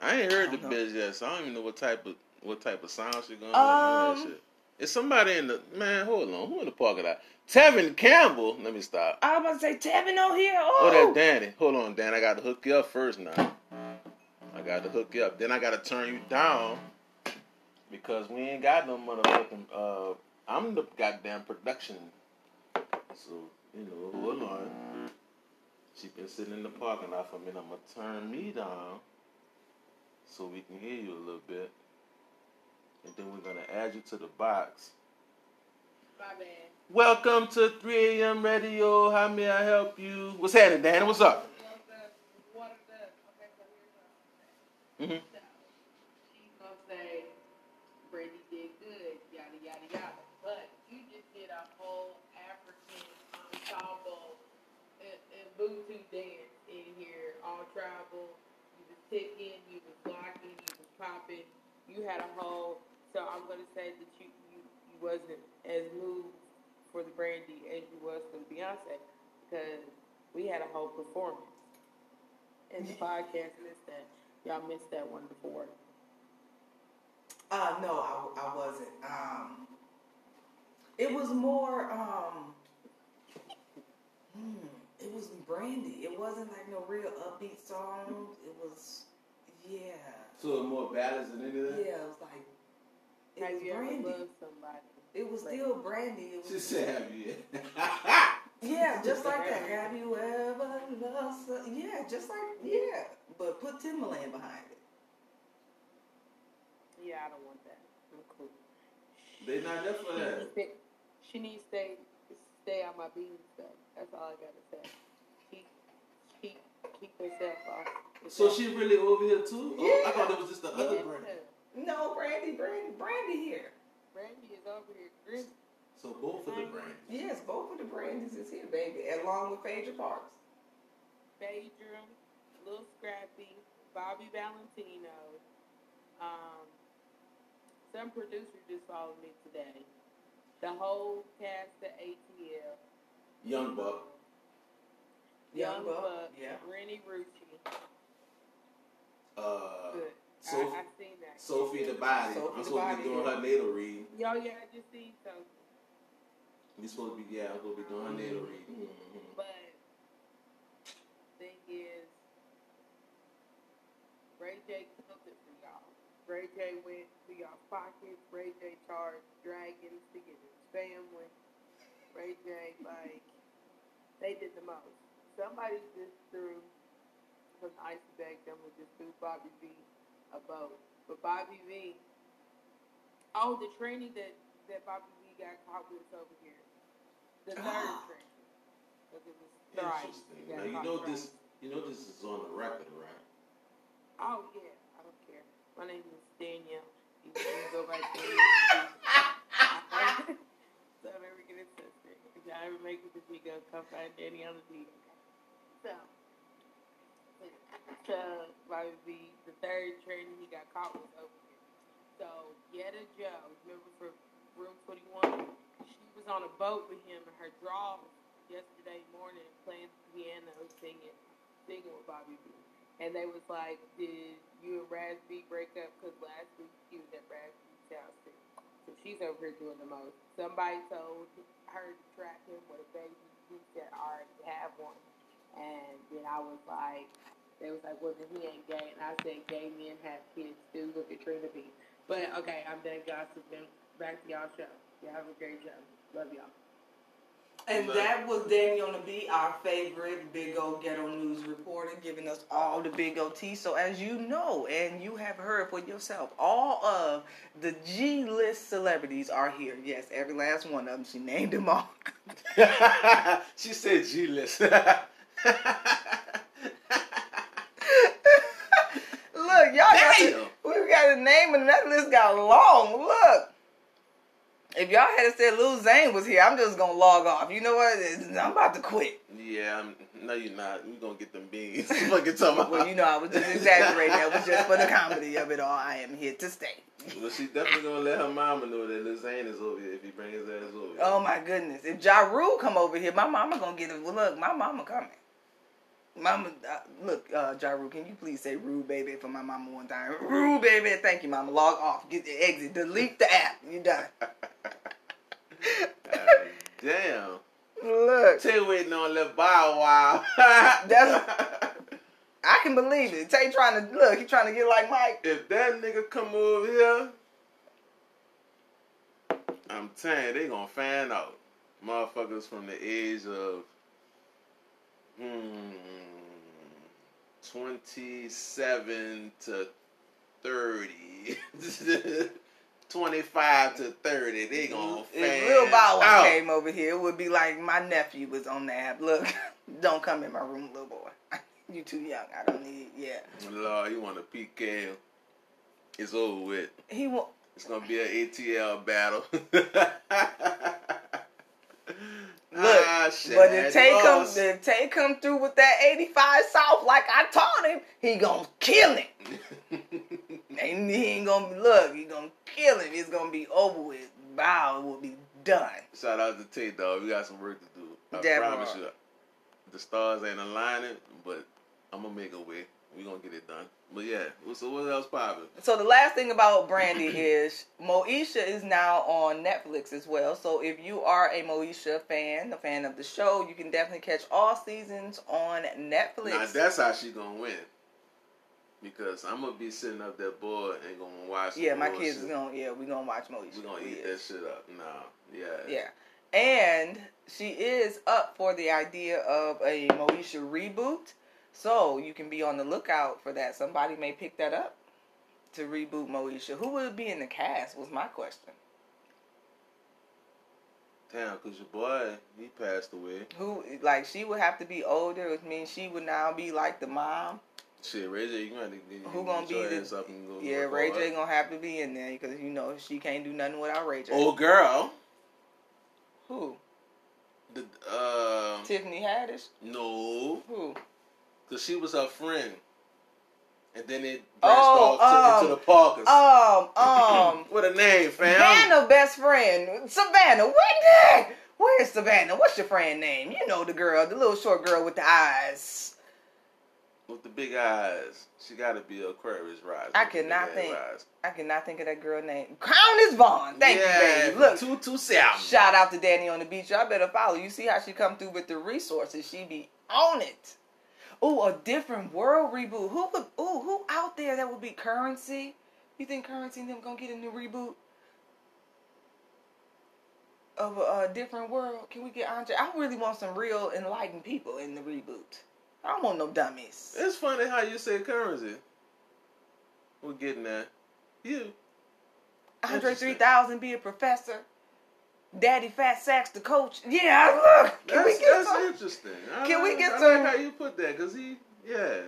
I ain't heard the don't know. bitch yet, so I don't even know what type of what type of sound she gonna Um, do. Shit. Is somebody in the man? Hold on, who in the parking lot? Tevin Campbell. Let me stop. I was about to say Tevin on here. Oh, Oh, that Danny. Hold on, Dan. I got to hook you up first now. I got to hook you up. Then I got to turn you down because we ain't got no motherfucking. Uh, I'm the goddamn production. So you know, hold on. She been sitting in the parking lot for a minute. I'm gonna turn me down so we can hear you a little bit, and then we're gonna add you to the box. Welcome to 3 a.m. Radio. How may I help you? What's happening, Danny? What's up? One of the, okay, so here's what I'm Mm-hmm. She's gonna say, Brandy did good, yada, yada, yada. But you just did a whole African ensemble and, and Bluetooth dance in here, all tribal. You was ticking, you was locking, you was popping. You had a whole, so I'm gonna say that you, you, you wasn't as moved for the Brandy as you was for the Beyonce because we had a whole performance. And the podcast missed that. Y'all missed that one before. Uh, no, I, I wasn't. Um, it was more. Um, hmm, it was Brandy. It wasn't like no real upbeat songs. It was, yeah, So more ballads than anything? yeah. It was like it Have was you ever Brandy. loved somebody? It was still Brandy. It She was, said, have you yeah, just like that. Have you ever loved? Some, yeah, just like yeah, but put Timbaland behind it. Yeah, I don't want that. I'm cool. they not there for She that. needs she needs to stay, stay on my bean stuff. That's all I gotta say. Keep, keep, keep herself off. So she really over here too? Oh, I thought it was just the other Yeah. brand. No, Brandy, Brandy, Brandy here. Brandy is over here grim. So both of the brands. Yes, both of the Brandys is here, baby, along with Phaedra Parks. Phaedra, Lil Scrappy, Bobby Valentino. Um, some producer just followed me today. The whole cast of ATL. Young Buck. Young Buck, Buck, yeah. Renni Rucci. Uh, Good. Sophie- I, I seen that. Sophie the Body. Sophie I'm the supposed to be doing her natal read. Yo, yeah, I just seen Sophie. We supposed to be, yeah, I'm supposed to be doing her natal read. Mhm. But thing is, Ray J took it for y'all. Ray J went to y'all pockets. Ray J charged dragons to get his family. Ray J, like, they did the most. Somebody just threw, because Icy begged them to just threw Bobby V a boat. But Bobby V Oh, the training that that Bobby V got caught with over here. The ah. third training. Because it was thrice. Now you know thrice. this. You know this is on the record, right? Oh yeah, I don't care. My name is Danielle. You can go by Danielle. so never get it twisted. If y'all ever make it to Vigo, come find Danny on the D. So, so Bobby V, the third training he got caught was over here. So Yetta Joe, remember from Room 21? She was on a boat with him and her drawers yesterday morning playing piano, singing, singing with Bobby V. And they was like, did you and B break up? Because last week he was at Raz B's house too. So she's over here doing the most. Somebody told her to track him with a baby. He said, I already have one. And then I was like, they was like, well, then he ain't gay. And I said, gay men have kids too. Look at Trina B. But okay, I'm done gossiping. Back to y'all show. Y'all have a great show. Love y'all. And that was Daniel B, our favorite Big old Ghetto News reporter, giving us all the Big O tea. So as you know, and you have heard for yourself, all of the G list celebrities are here. Yes, every last one of them. She named them all. she said G list. Look, y'all got to, we got a name and that list got long. Look. If y'all had said Lil Zane was here, I'm just gonna log off. You know what? I'm about to quit. yeah, I'm, no, you're not. You gonna get them beans? Fucking talking about. Well, you know, I was just exaggerating. That was just for the comedy of it all. I am here to stay. Well, she's definitely gonna let her mama know that Lil Zane is over here if he brings his ass over. here. Oh my goodness! If Ja Rule come over here, my mama gonna get it. Well, look, my mama coming. Mama, uh, look, uh, Ja can you please say "rude baby" for my mama one time? Rude baby, thank you, mama. Log off, get the exit, delete the app. You done. God damn. Look, Tay waiting on Lil Bow Wow. That's- I can believe it. Tay trying to look. He trying to get like Mike. if that nigga come over here, I'm telling you, they gonna fan out. Motherfuckers from the age of hmm, 27 to 30. 25 to 30, they gonna If Lil Bow Wow out. came over here, it would be like my nephew was on the app. Look, don't come in my room, little boy. You too young. I don't need. Yeah, Lord, you want a PK? It's over with. he want. It's gonna be an ATL battle. Look, Ah, but if Tay come, if Tay come through with that 85 South like I taught him, he gonna kill him. And he ain't gonna be look. He gonna kill him. It's gonna be over with. Bow will be done. Shout out to Tay, dog. We got some work to do. I That promise part. you. The stars ain't aligning, but I'm gonna make a way. We gonna get it done. But yeah, so what else poppin'? So the last thing about Brandy is Moesha is now on Netflix as well. So if you are a Moesha fan, a fan of the show, you can definitely catch all seasons on Netflix. Now that's how she gonna win. Because I'm gonna be sitting up there bored and gonna watch. yeah, my kids is gonna yeah, we gonna watch Moesha. We gonna eat is. that shit up. Nah, yeah. Yeah. And she is up for the idea of a Moesha reboot. So you can be on the lookout for that. Somebody may pick that up to reboot Moesha. Who would be in the cast was my question. Damn, cause your boy he passed away. Who like she would have to be older, which means she would now be like the mom. Shit, Ray J, you gonna have to get, Who gonna be the- up and go Yeah, Ray. J gonna have to be in there because you know she can't do nothing without Ray J. Old girl. Who? The uh, Tiffany Haddish. no, Who? Cause she was her friend, and then it branched Oh, off to, um, into the Parkers. Um, um, what a name, fam! Savannah best friend, Savannah. What? Where's Savannah? What's your friend name? You know the girl, the little short girl with the eyes. With the big eyes, she got to be Aquarius rising. I cannot think. rise. I cannot think of that girl name. Crown is Vaughn. Thank yeah, you, baby. Look, two two seven. Shout out to Danny on the beach. Y'all better follow. You see how she come through with the resources. She be on it. Ooh, a different world reboot. Who would? Ooh, who out there that would be Currency? You think Currency and them gonna get a new reboot of a, a different world? Can we get Andre? I really want some real enlightened people in the reboot. I don't want no dummies. It's funny how you say currency. We're getting there. You. Andre 3000 be a professor. Daddy Fat Sax the coach. Yeah, look. Can That's, we get that's some? interesting. I Can we get I some- like how you put that, cause he, yeah,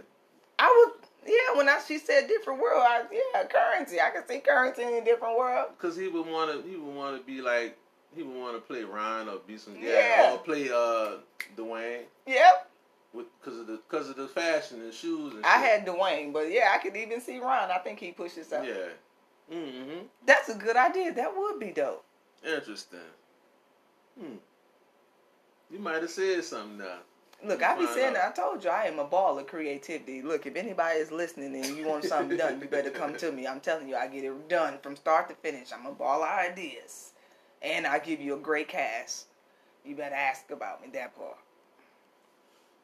I was yeah. When I she said different world, I, yeah, currency. I can see currency in a different world. cause he would want to, he would want to be like, he would want to play Ryan or be some Yeah. yeah, or play uh Dwayne, Yep. with cause of the cause of the fashion and shoes and I shit. had Dwayne, but yeah, I could even see Ron. I think he pushes himself. yeah, mm-hmm. That's a good idea. That would be dope. Interesting. Hmm. You might have said something now. Look, I be saying that. I told you I am a ball of creativity. Look, if anybody is listening and you want something done, you better come to me. I'm telling you, I get it done from start to finish. I'm a ball of ideas. And I give you a great cast. You better ask about me that part.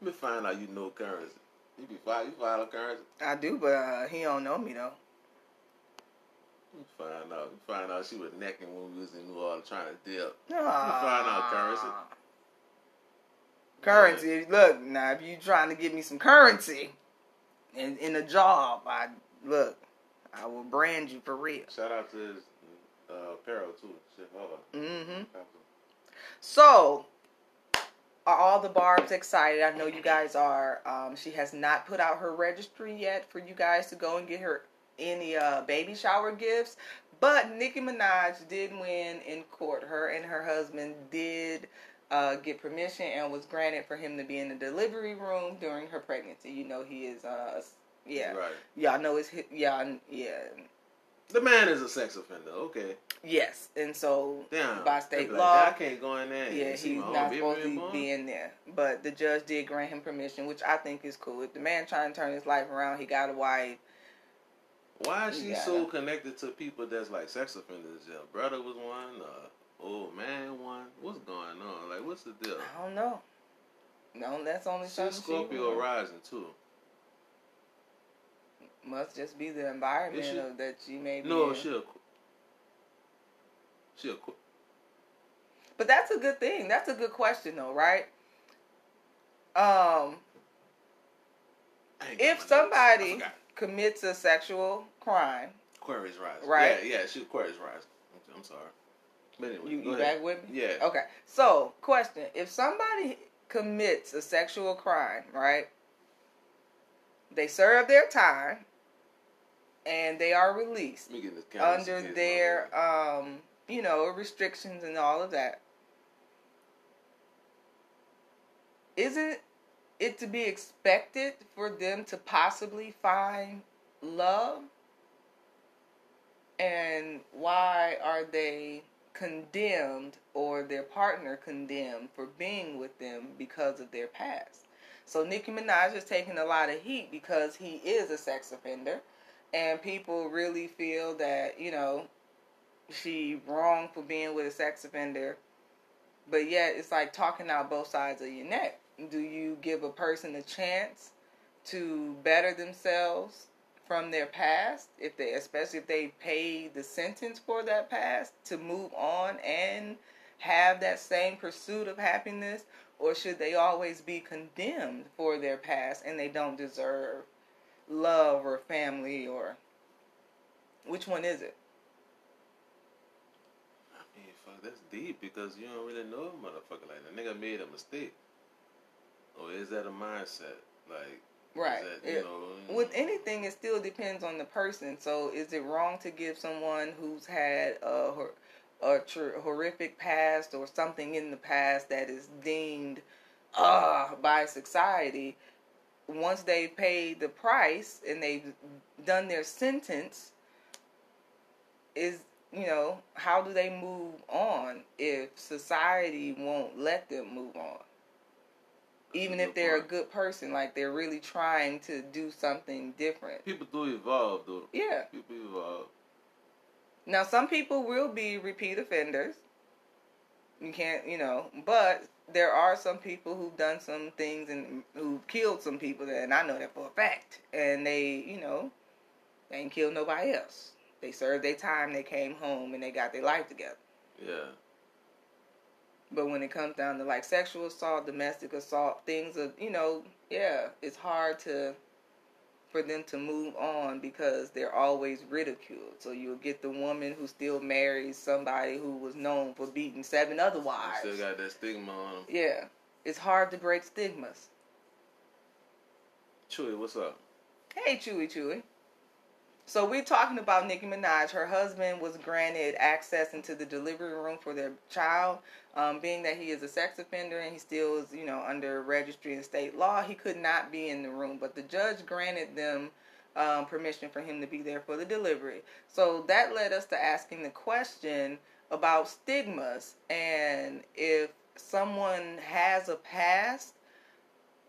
Let me find out you know currency. You be file, you follow currency. I do, but uh, he don't know me though. Find out. Find out she was necking when we was in New Orleans trying to dip. Find out currency. Currency. Look, now if you trying to give me some currency in in a job, I look, I will brand you for real. Shout out to his uh, apparel too. Shit. Mm-hmm. So, are all the Barbs excited? I know you guys are. Um, she has not put out her registry yet for you guys to go and get her any uh, baby shower gifts. But Nicki Minaj did win in court. Her and her husband did uh, get permission and was granted for him to be in the delivery room during her pregnancy. You know he is. Uh, yeah. Right. Y'all know it's. Y'all. Yeah. The man is a sex offender. Okay. Yes. And so Damn. by state like, law. I can't go in there. Yeah, he's not supposed to be in there. But the judge did grant him permission, which I think is cool. If the man trying to turn his life around, he got a wife. Why is she so connected to people that's like sex offenders? Your brother was one. Uh, old man one. What's going on? Like, what's the deal? I don't know. No, that's only She's something she Scorpio would- rising too. Must just be the environment she? of that she may be No, in. she she But that's a good thing. That's a good question, though, right? Um, I ain't got if somebody. Commits a sexual crime, Queries rising. Right. Yeah, yeah, she Aquarius rising. I'm, sorry. But anyway, you, you back with me? Yeah. Okay. So, question: If somebody commits a sexual crime, right? They serve their time, and they are released Let me get this camera. under their, um, you know, restrictions and all of that. Isn't it to be expected for them to possibly find love? And why are they condemned or their partner condemned for being with them because of their past? So Nicki Minaj is taking a lot of heat because he is a sex offender, and people really feel that you know she wrong for being with a sex offender, but yet it's like talking out both sides of your neck. Do you give a person a chance to better themselves from their past, if they, especially if they pay the sentence for that past, to move on and have that same pursuit of happiness, or should they always be condemned for their past and they don't deserve love or family or which one is it? I mean, fuck, that's deep because you don't really know a motherfucker like that. Nigga made a mistake. Or is that a mindset? Like, Right. That, you It- know, with anything, it still depends on the person. So, is it wrong to give someone who's had a, a tr- horrific past or something in the past that is deemed uh by society? Once they've paid the price and they've done their sentence, is you know how do they move on if society won't let them move on? Even if they're a good person, like they're really trying to do something different. people do evolve, though. Yeah. People evolve. Now, some people will be repeat offenders. You can't, you know, but there are some people who've done some things and who've killed some people, that, and I know that for a fact. And they, you know, they ain't killed nobody else. They served their time, they came home, and they got their life together. Yeah. But when it comes down to like sexual assault, domestic assault, things of you know, yeah, it's hard to for them to move on because they're always ridiculed. So you'll get the woman who still marries somebody who was known for beating seven other wives. Still got that stigma on them. Yeah, it's hard to break stigmas. Chewy, what's up? Hey, Chewy Chewy. So we're talking about Nicki Minaj. Her husband was granted access into the delivery room for their child. Um, being that he is a sex offender and he still is, you know, under registry and state law, he could not be in the room. But the judge granted them um, permission for him to be there for the delivery. So that led us to asking the question about stigmas and if someone has a past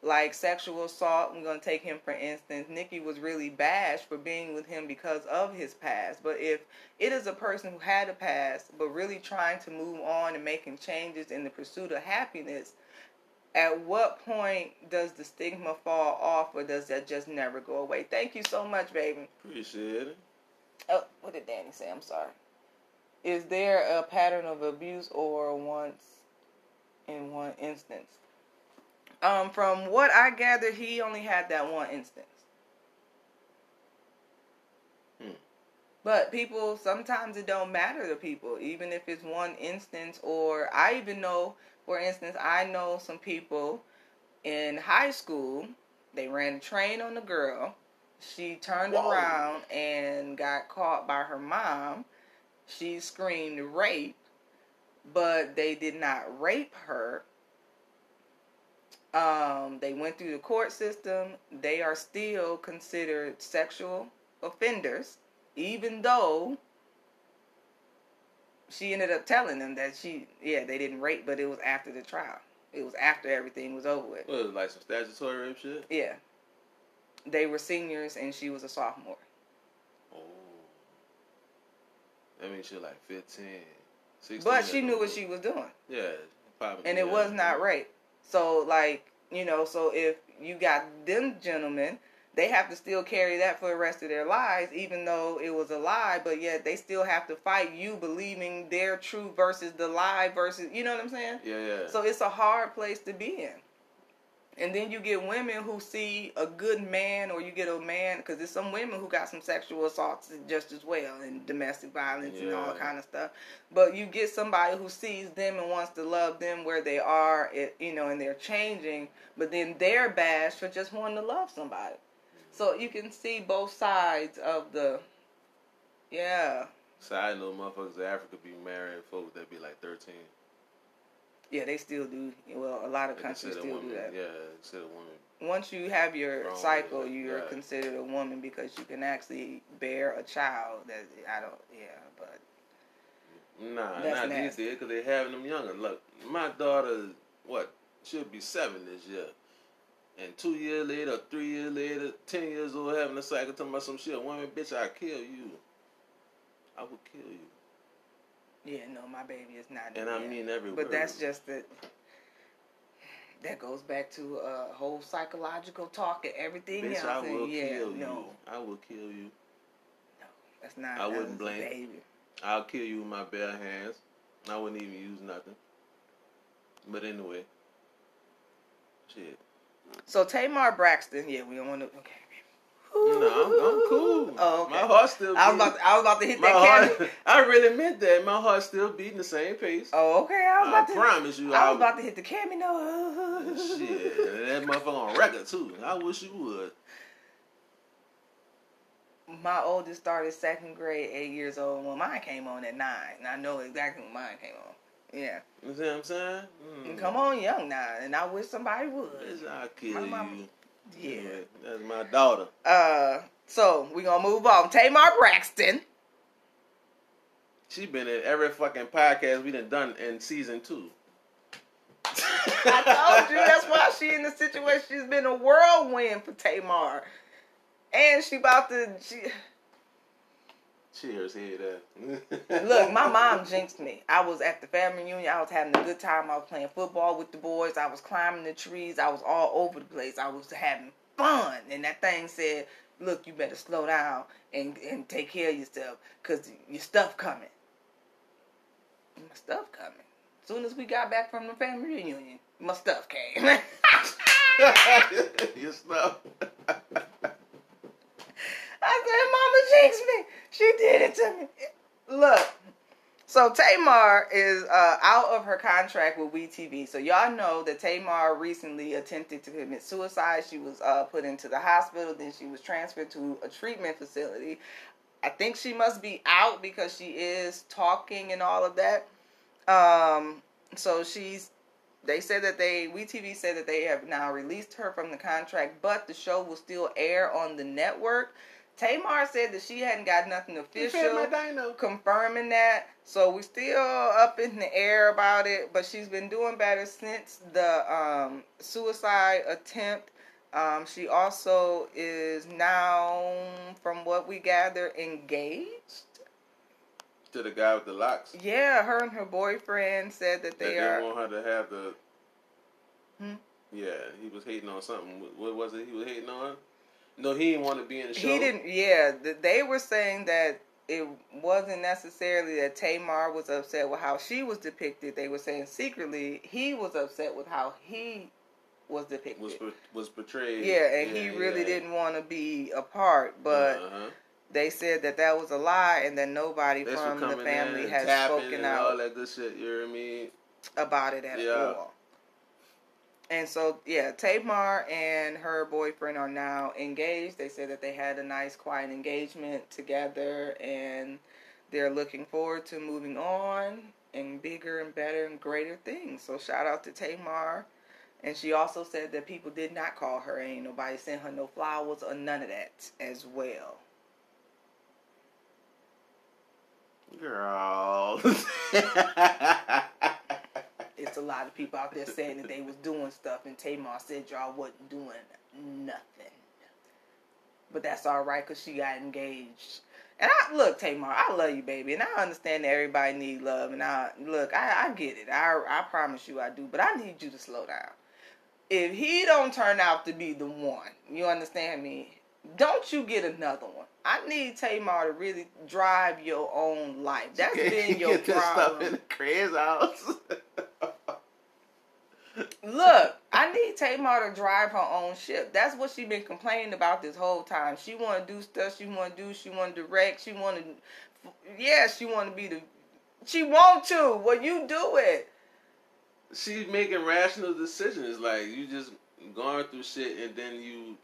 like sexual assault. I'm going to take him for instance. Nicki was really bashed for being with him because of his past. But if it is a person who had a past but really trying to move on and making changes in the pursuit of happiness, at what point does the stigma fall off or does that just never go away? Thank you so much, baby. Appreciate it. Oh, what did Danny say? I'm sorry. Is there a pattern of abuse or once in one instance? Um, from what I gathered, he only had that one instance. Hmm. But people, sometimes it don't matter to people, even if it's one instance. Or I even know, for instance, I know some people in high school. They ran a train on the girl. She turned Whoa. around and got caught by her mom. She screamed rape, but they did not rape her um, they went through the court system. They are still considered sexual offenders, even though she ended up telling them that she, yeah, they didn't rape, but it was after the trial. It was after everything was over with. What like some statutory rape shit? Yeah. They were seniors and she was a sophomore. Oh. That means she was like 15, 16. But she knew what she was doing. Yeah, probably. and it yeah. was not rape. So like you know, so if you got them gentlemen, they have to still carry that for the rest of their lives, even though it was a lie. But yet they still have to fight you believing their truth versus the lie versus you know what I'm saying. Yeah, yeah. So it's a hard place to be in. And then you get women who see a good man, or you get a man because there's some women who got some sexual assaults just as well, and domestic violence and all kind of stuff. But you get somebody who sees them and wants to love them where they are, it, you know, and they're changing. But then they're bashed for just wanting to love somebody. So you can see both sides of the, yeah, Side note, motherfuckers in Africa be marrying folks that be like 13. Yeah, they still do. Well, a lot of They countries still women, do that. Yeah, consider women. once you have your Wrong, cycle, you're right. considered a woman because you can actually bear a child. That I don't, yeah, but Nah, That's not nasty. these days because they're having them younger. Look, my daughter, what, she'll be seven this year. And two years later, three years later, ten years old, having a cycle talking about some shit. Woman, bitch, I kill you. I will kill you. Yeah, no, my baby is not. And I mean every but word. that's just that. That goes back to a whole psychological talk and everything Bitch, else. I and will yeah, kill no, you. I will kill you. No, that's not. I wouldn't blame- Baby. I'll kill you with my bare hands. I wouldn't even use nothing. But anyway. Shit. So Tamar Braxton, yeah, we don't want to. Okay. No, I'm, I'm cool. Oh, okay. My heart still I was about. To, I was about to hit my that heart, camera. I really meant that. My heart's still beating the same pace. Oh, okay. I was I about to. promise you. I was about to hit the camera. No. Shit, that motherfucker on record too. I wish you would. My oldest started second grade, eight years old. When mine came on at nine, and I know exactly when mine came on. Yeah, You see what I'm saying? Mm. come on, young now, and I wish somebody would. I'll kill My mama- you. Yeah. That's my daughter. Uh, so we gonna move on. Tamar Braxton. She been in every fucking podcast we done done in season two. I told you that's why she in the situation. She's been a whirlwind for Tamar, and she about to. She Cheers, hear that. look. My mom jinxed me. I was at the family reunion. I was having a good time. I was playing football with the boys. I was climbing the trees. I was all over the place. I was having fun, and that thing said, "Look, you better slow down and and take care of yourself, cause your stuff coming." My stuff coming. As soon as we got back from the family reunion, my stuff came. Your stuff. I said, Mama jinxed me. She did it to me. Look, so Tamar is uh, out of her contract with WeTV. So y'all know that Tamar recently attempted to commit suicide. She was uh, put into the hospital. Then she was transferred to a treatment facility. I think she must be out because she is talking and all of that. Um, so she's. They said that they WeTV said that they have now released her from the contract, but the show will still air on the network. Tamar said that she hadn't got nothing You official fed my dino. confirming that. So we're still up in the air about it, but she's been doing better since the um, suicide attempt. Um, she also is now, from what we gather, engaged. To the guy with the locks. Yeah, her and her boyfriend said that That they they are. want her to have the. Hmm? Yeah, he was hating on something. What was it? He was hating on. No, he didn't want to be in the show. He didn't. Yeah, they were saying that it wasn't necessarily that Tamar was upset with how she was depicted. They were saying secretly he was upset with how he was depicted. Was was portrayed. yeah, and he really yeah. didn't want to be a part, but Uh-huh. they said that that was a lie and that nobody That's from the family has spoken and all out that good shit. You know what I mean? about it at Yeah. all. And so, yeah, Tamar and her boyfriend are now engaged. They said that they had a nice, quiet engagement together, and they're looking forward to moving on and bigger and better and greater things. So, shout out to Tamar. And she also said that people did not call her, ain't nobody sent her no flowers or none of that as well. Girl. It's a lot of people out there saying that they was doing stuff, and Tamar said y'all wasn't doing nothing. But that's all right, cause she got engaged. And I look, Tamar, I love you, baby, and I understand that everybody need love, and I look, I, I get it. I I promise you, I do. But I need you to slow down. If he don't turn out to be the one, you understand me? Don't you get another one? I need Tamar to really drive your own life. That's been your Get this stuff problem. in the Craig's house. Look, I need Tamar to drive her own ship. That's what she been complaining about this whole time. She want to do stuff. She want to do. She want to direct. She want to. Yeah, she want to be the. She want to. Well, you do it. She's making rational decisions. Like you just going through shit and then you.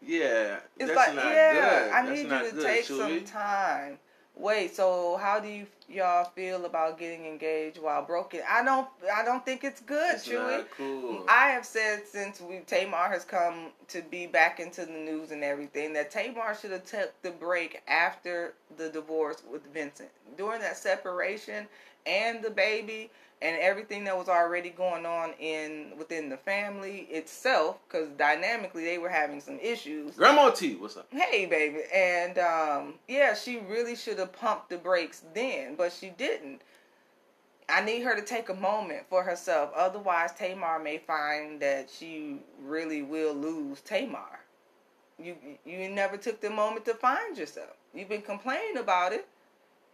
Yeah, It's that's like, not yeah, good. I That's need you to good, take Chewy. some time. Wait, so how do you y'all feel about getting engaged while broken? I don't. I don't think it's good, It's Chewy. cool. I have said since we Tamar has come to be back into the news and everything that Tamar should have took the break after the divorce with Vincent. During that separation and the baby and everything that was already going on in within the family itself cuz dynamically they were having some issues. Grandma T, what's up? Hey baby. And um yeah, she really should have pumped the brakes then, but she didn't. I need her to take a moment for herself. Otherwise, Tamar may find that she really will lose Tamar. You you never took the moment to find yourself. You've been complaining about it,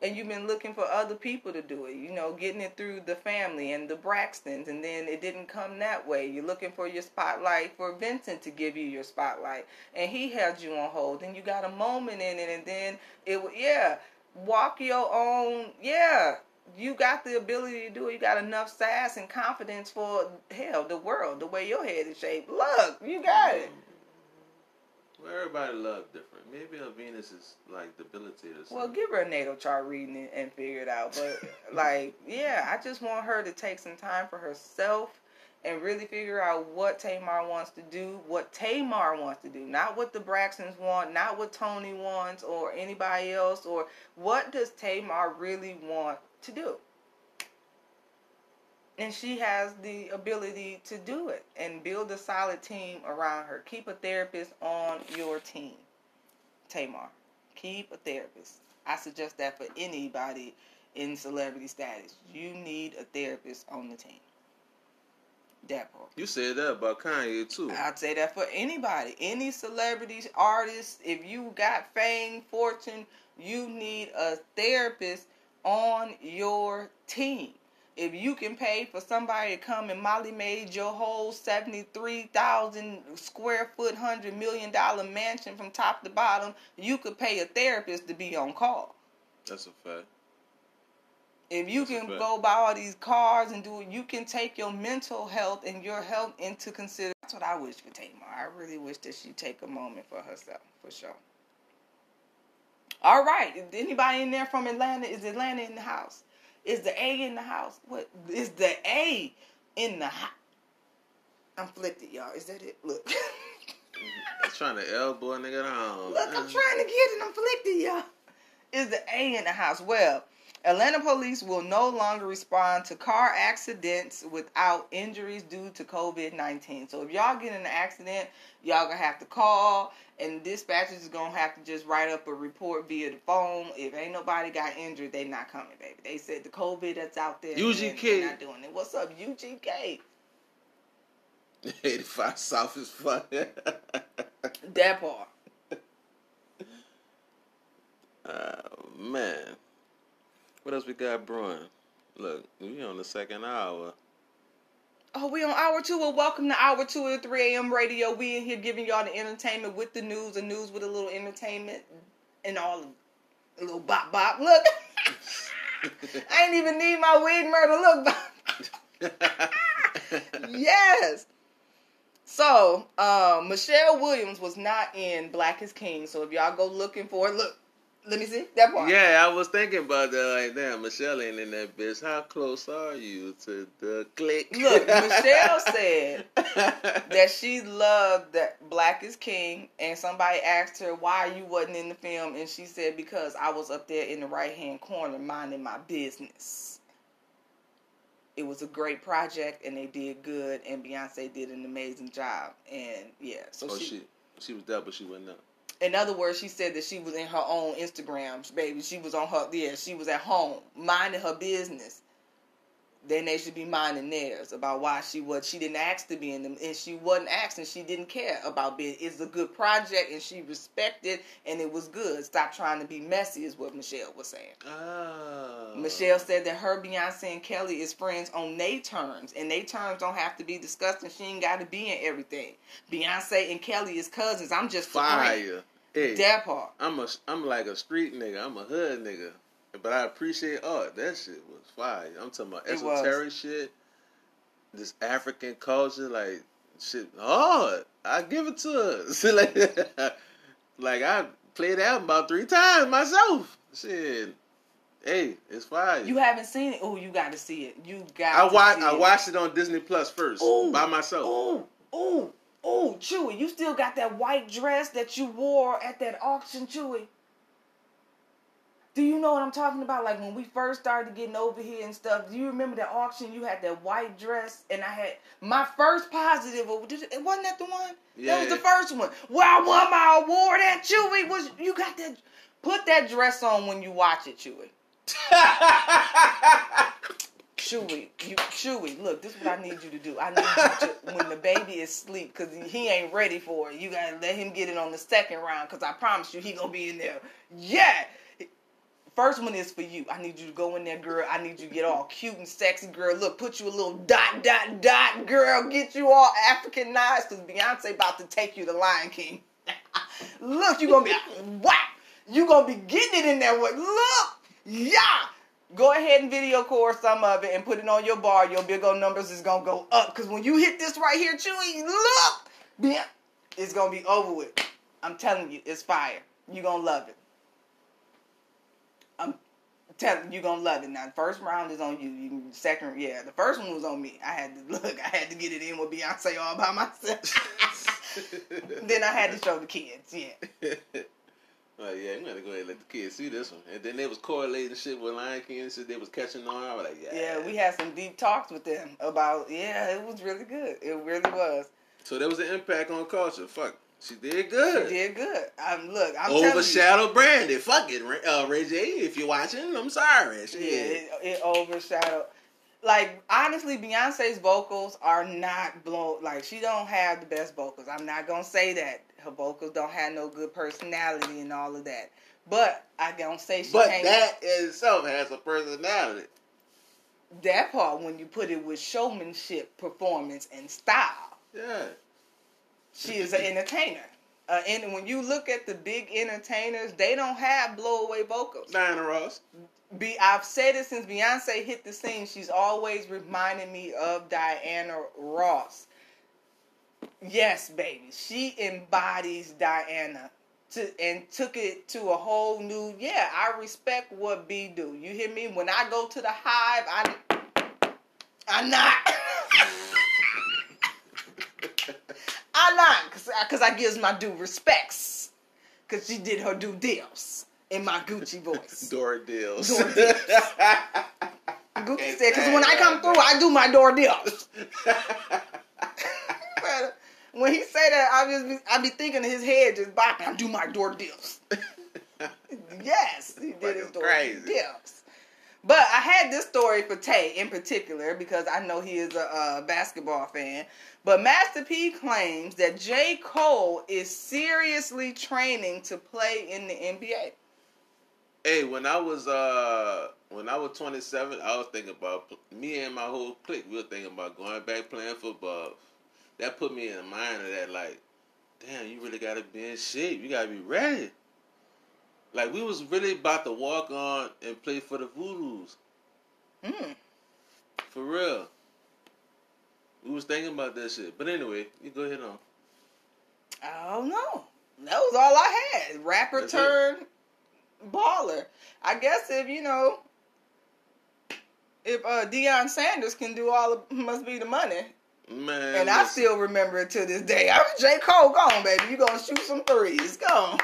and you've been looking for other people to do it. You know, getting it through the family and the Braxtons, and then it didn't come that way. You're looking for your spotlight for Vincent to give you your spotlight, and he held you on hold. And you got a moment in it, and then it yeah, walk your own yeah you got the ability to do it. You got enough sass and confidence for hell, the world, the way your head is shaped. Look, you got it. Mm-hmm. Well, everybody love different. Maybe a Venus is like debilitated. or Well, give her a natal chart reading and- and figure it out. But like, yeah, I just want her to take some time for herself and really figure out what Tamar wants to do, what Tamar wants to do, not what the Braxtons want, not what Tony wants or anybody else, or what does Tamar really want to do. And she has the ability to do it and build a solid team around her. Keep a therapist on your team, Tamar. Keep a therapist. I suggest that for anybody in celebrity status. You need a therapist on the team. That part. you said that about Kanye too. I'd say that for anybody, any celebrities, artists. If you got fame, fortune, you need a therapist on your team. If you can pay for somebody to come and Molly Maid your whole seventy three thousand square foot, hundred million dollar mansion from top to bottom, you could pay a therapist to be on call. That's a fact. If you That's can go buy all these cars and do it, you can take your mental health and your health into consideration. That's what I wish for Tamar. I really wish that she take a moment for herself, for sure. All right. Is anybody in there from Atlanta? Is Atlanta in the house? Is the A in the house? What is the A in the house? I'm flipped, y'all. Is that it? Look. I'm trying to elbow a nigga down. Look, I'm trying to get it. I'm flipped, y'all. Is the A in the house? Well, Atlanta police will no longer respond to car accidents without injuries due to COVID 19. So if y'all get in an accident, y'all gonna have to call, and dispatchers is gonna have to just write up a report via the phone. If ain't nobody got injured, they not coming, baby. They said the COVID that's out there, UGK. they- they not doing it. What's up, UGK? 85 South is fun. That part. oh, man. What else we got brewing? Look, we on the second hour. Oh, we on hour two. Well, welcome to hour two of 3 a.m. radio. We in here giving y'all the entertainment with the news, the news with a little entertainment and all a little bop bop. Look, I ain't even need my wig murder. Look, yes. So, um, Michelle Williams was not in Black is King. So if y'all go looking for it, look, let me see that part. yeah, I was thinking about that. Like, damn, Michelle ain't in that bitch. How close are you to the click? Look, Michelle said that she loved that Black is King, and somebody asked her why you wasn't in the film, and she said because I was up there in the right hand corner minding my business. It was a great project, and they did good, and Beyonce did an amazing job, and yeah. So oh, she, she, she was there, but she wasn't up. In other words, she said that she was in her own Instagram, baby. She was on her, yeah, she was at home minding her business. Then they should be minding theirs about why she was. She didn't ask to be in them, and she wasn't asking. She didn't care about being. It's a good project, and she respected, and it was good. Stop trying to be messy, is what Michelle was saying. Oh. Michelle said that her, Beyonce, and Kelly is friends on they terms, and they terms don't have to be discussed, and she ain't got to be in everything. Beyonce and Kelly is cousins. I'm just friend. Hey, That part. I'm a, I'm like a street nigga. I'm a hood nigga. But I appreciate art. That shit was fire. I'm talking about esoteric shit. This African culture, like shit hard. I give it to her. like, like I played album about three times myself. Shit. Hey, it's fire. You haven't seen it? Oh, you got to see it. You got. I watched I watched it on Disney Plus first Ooh. by myself. Ooh, ooh, ooh, Chewy, you still got that white dress that you wore at that auction, Chewy. Do you know what I'm talking about? Like when we first started getting over here and stuff. Do you remember that auction? You had that white dress, and I had my first positive. Oh, it, it wasn't that the one? Yeah, That was Yeah. the first one. Where I won my award at Chewy was you got that. Put that dress on when you watch it, Chewy. Chewy, you Chewy, look, this is what I need you to do. I need you to when the baby is asleep, cause he ain't ready for it. You gotta let him get it on the second round, cause I promise you he gonna be in there. Yeah. First one is for you. I need you to go in there, girl. I need you to get all cute and sexy, girl. Look, put you a little dot, dot, dot, girl. Get you all Africanized, cause Beyonce about to take you to Lion King. Look, you gonna be whack. You gonna be getting it in there. Look, yeah. Go ahead and video core some of it and put it on your bar. Your big old numbers is gonna go up. Cause when you hit this right here, Chewy, look, yeah, it's gonna be over with. I'm telling you, it's fire. You're gonna love it. I'm telling you, you're gonna love it. Now, the first round is on you. You second, yeah, the first one was on me. I had to look. I had to get it in with Beyonce all by myself. then I had to show the kids. Yeah. Oh yeah, I'm gonna go ahead and let the kids see this one. And then they was correlating shit with Lion King and shit. They was catching on. I was like, yeah. Yeah, we had some deep talks with them about. Yeah, it was really good. It really was. So there was an impact on culture. Fuck, she did good. She did good. I'm look. I'm telling you. Brandy. Fuck it, uh, Ray J. If you're watching, I'm sorry. Yeah, it, it overshadowed. Like honestly, Beyonce's vocals are not blown. Like she don't have the best vocals. I'm not gonna say that her vocals don't have no good personality and all of that. But I don't say she But can't. that in itself has a personality. That part when you put it with showmanship, performance, and style. Yeah. She is an entertainer. Uh, and when you look at the big entertainers, they don't have blowaway vocals. Diana Ross. Be I've said it since Beyonce hit the scene. She's always reminded me of Diana Ross. Yes, baby, she embodies Diana. To, and took it to a whole new yeah i respect what b do you hear me when i go to the hive i i'm not i'm not because I, gives my due respects because she did her due deals in my gucci voice Dora deals. Door deals. Gucci said, because when I come through, I do my door deals. When he say that, I just be, I be thinking his head just bopping. I do my door deals. yes, he did his Fucking door crazy. deals. But I had this story for Tay in particular because I know he is a, uh basketball fan. But Master P claims that J. Cole is seriously training to play in the NBA. Hey, when I was uh when I was 27, I was thinking about me and my whole clique. We were thinking about going back playing football. That put me in the mind of that, like, damn, you really gotta be in shape. You gotta be ready. Like we was really about to walk on and play for the Voodoos, Mm. for real. We was thinking about that shit. But anyway, you go ahead on. I don't know. That was all I had. Rapper That's it. turned baller. I guess if you know, if uh Deion Sanders can do all, of, must be the money. Man, And I still remember it to this day. I'm J Cole. Go on, baby. You gonna shoot some threes? Go on.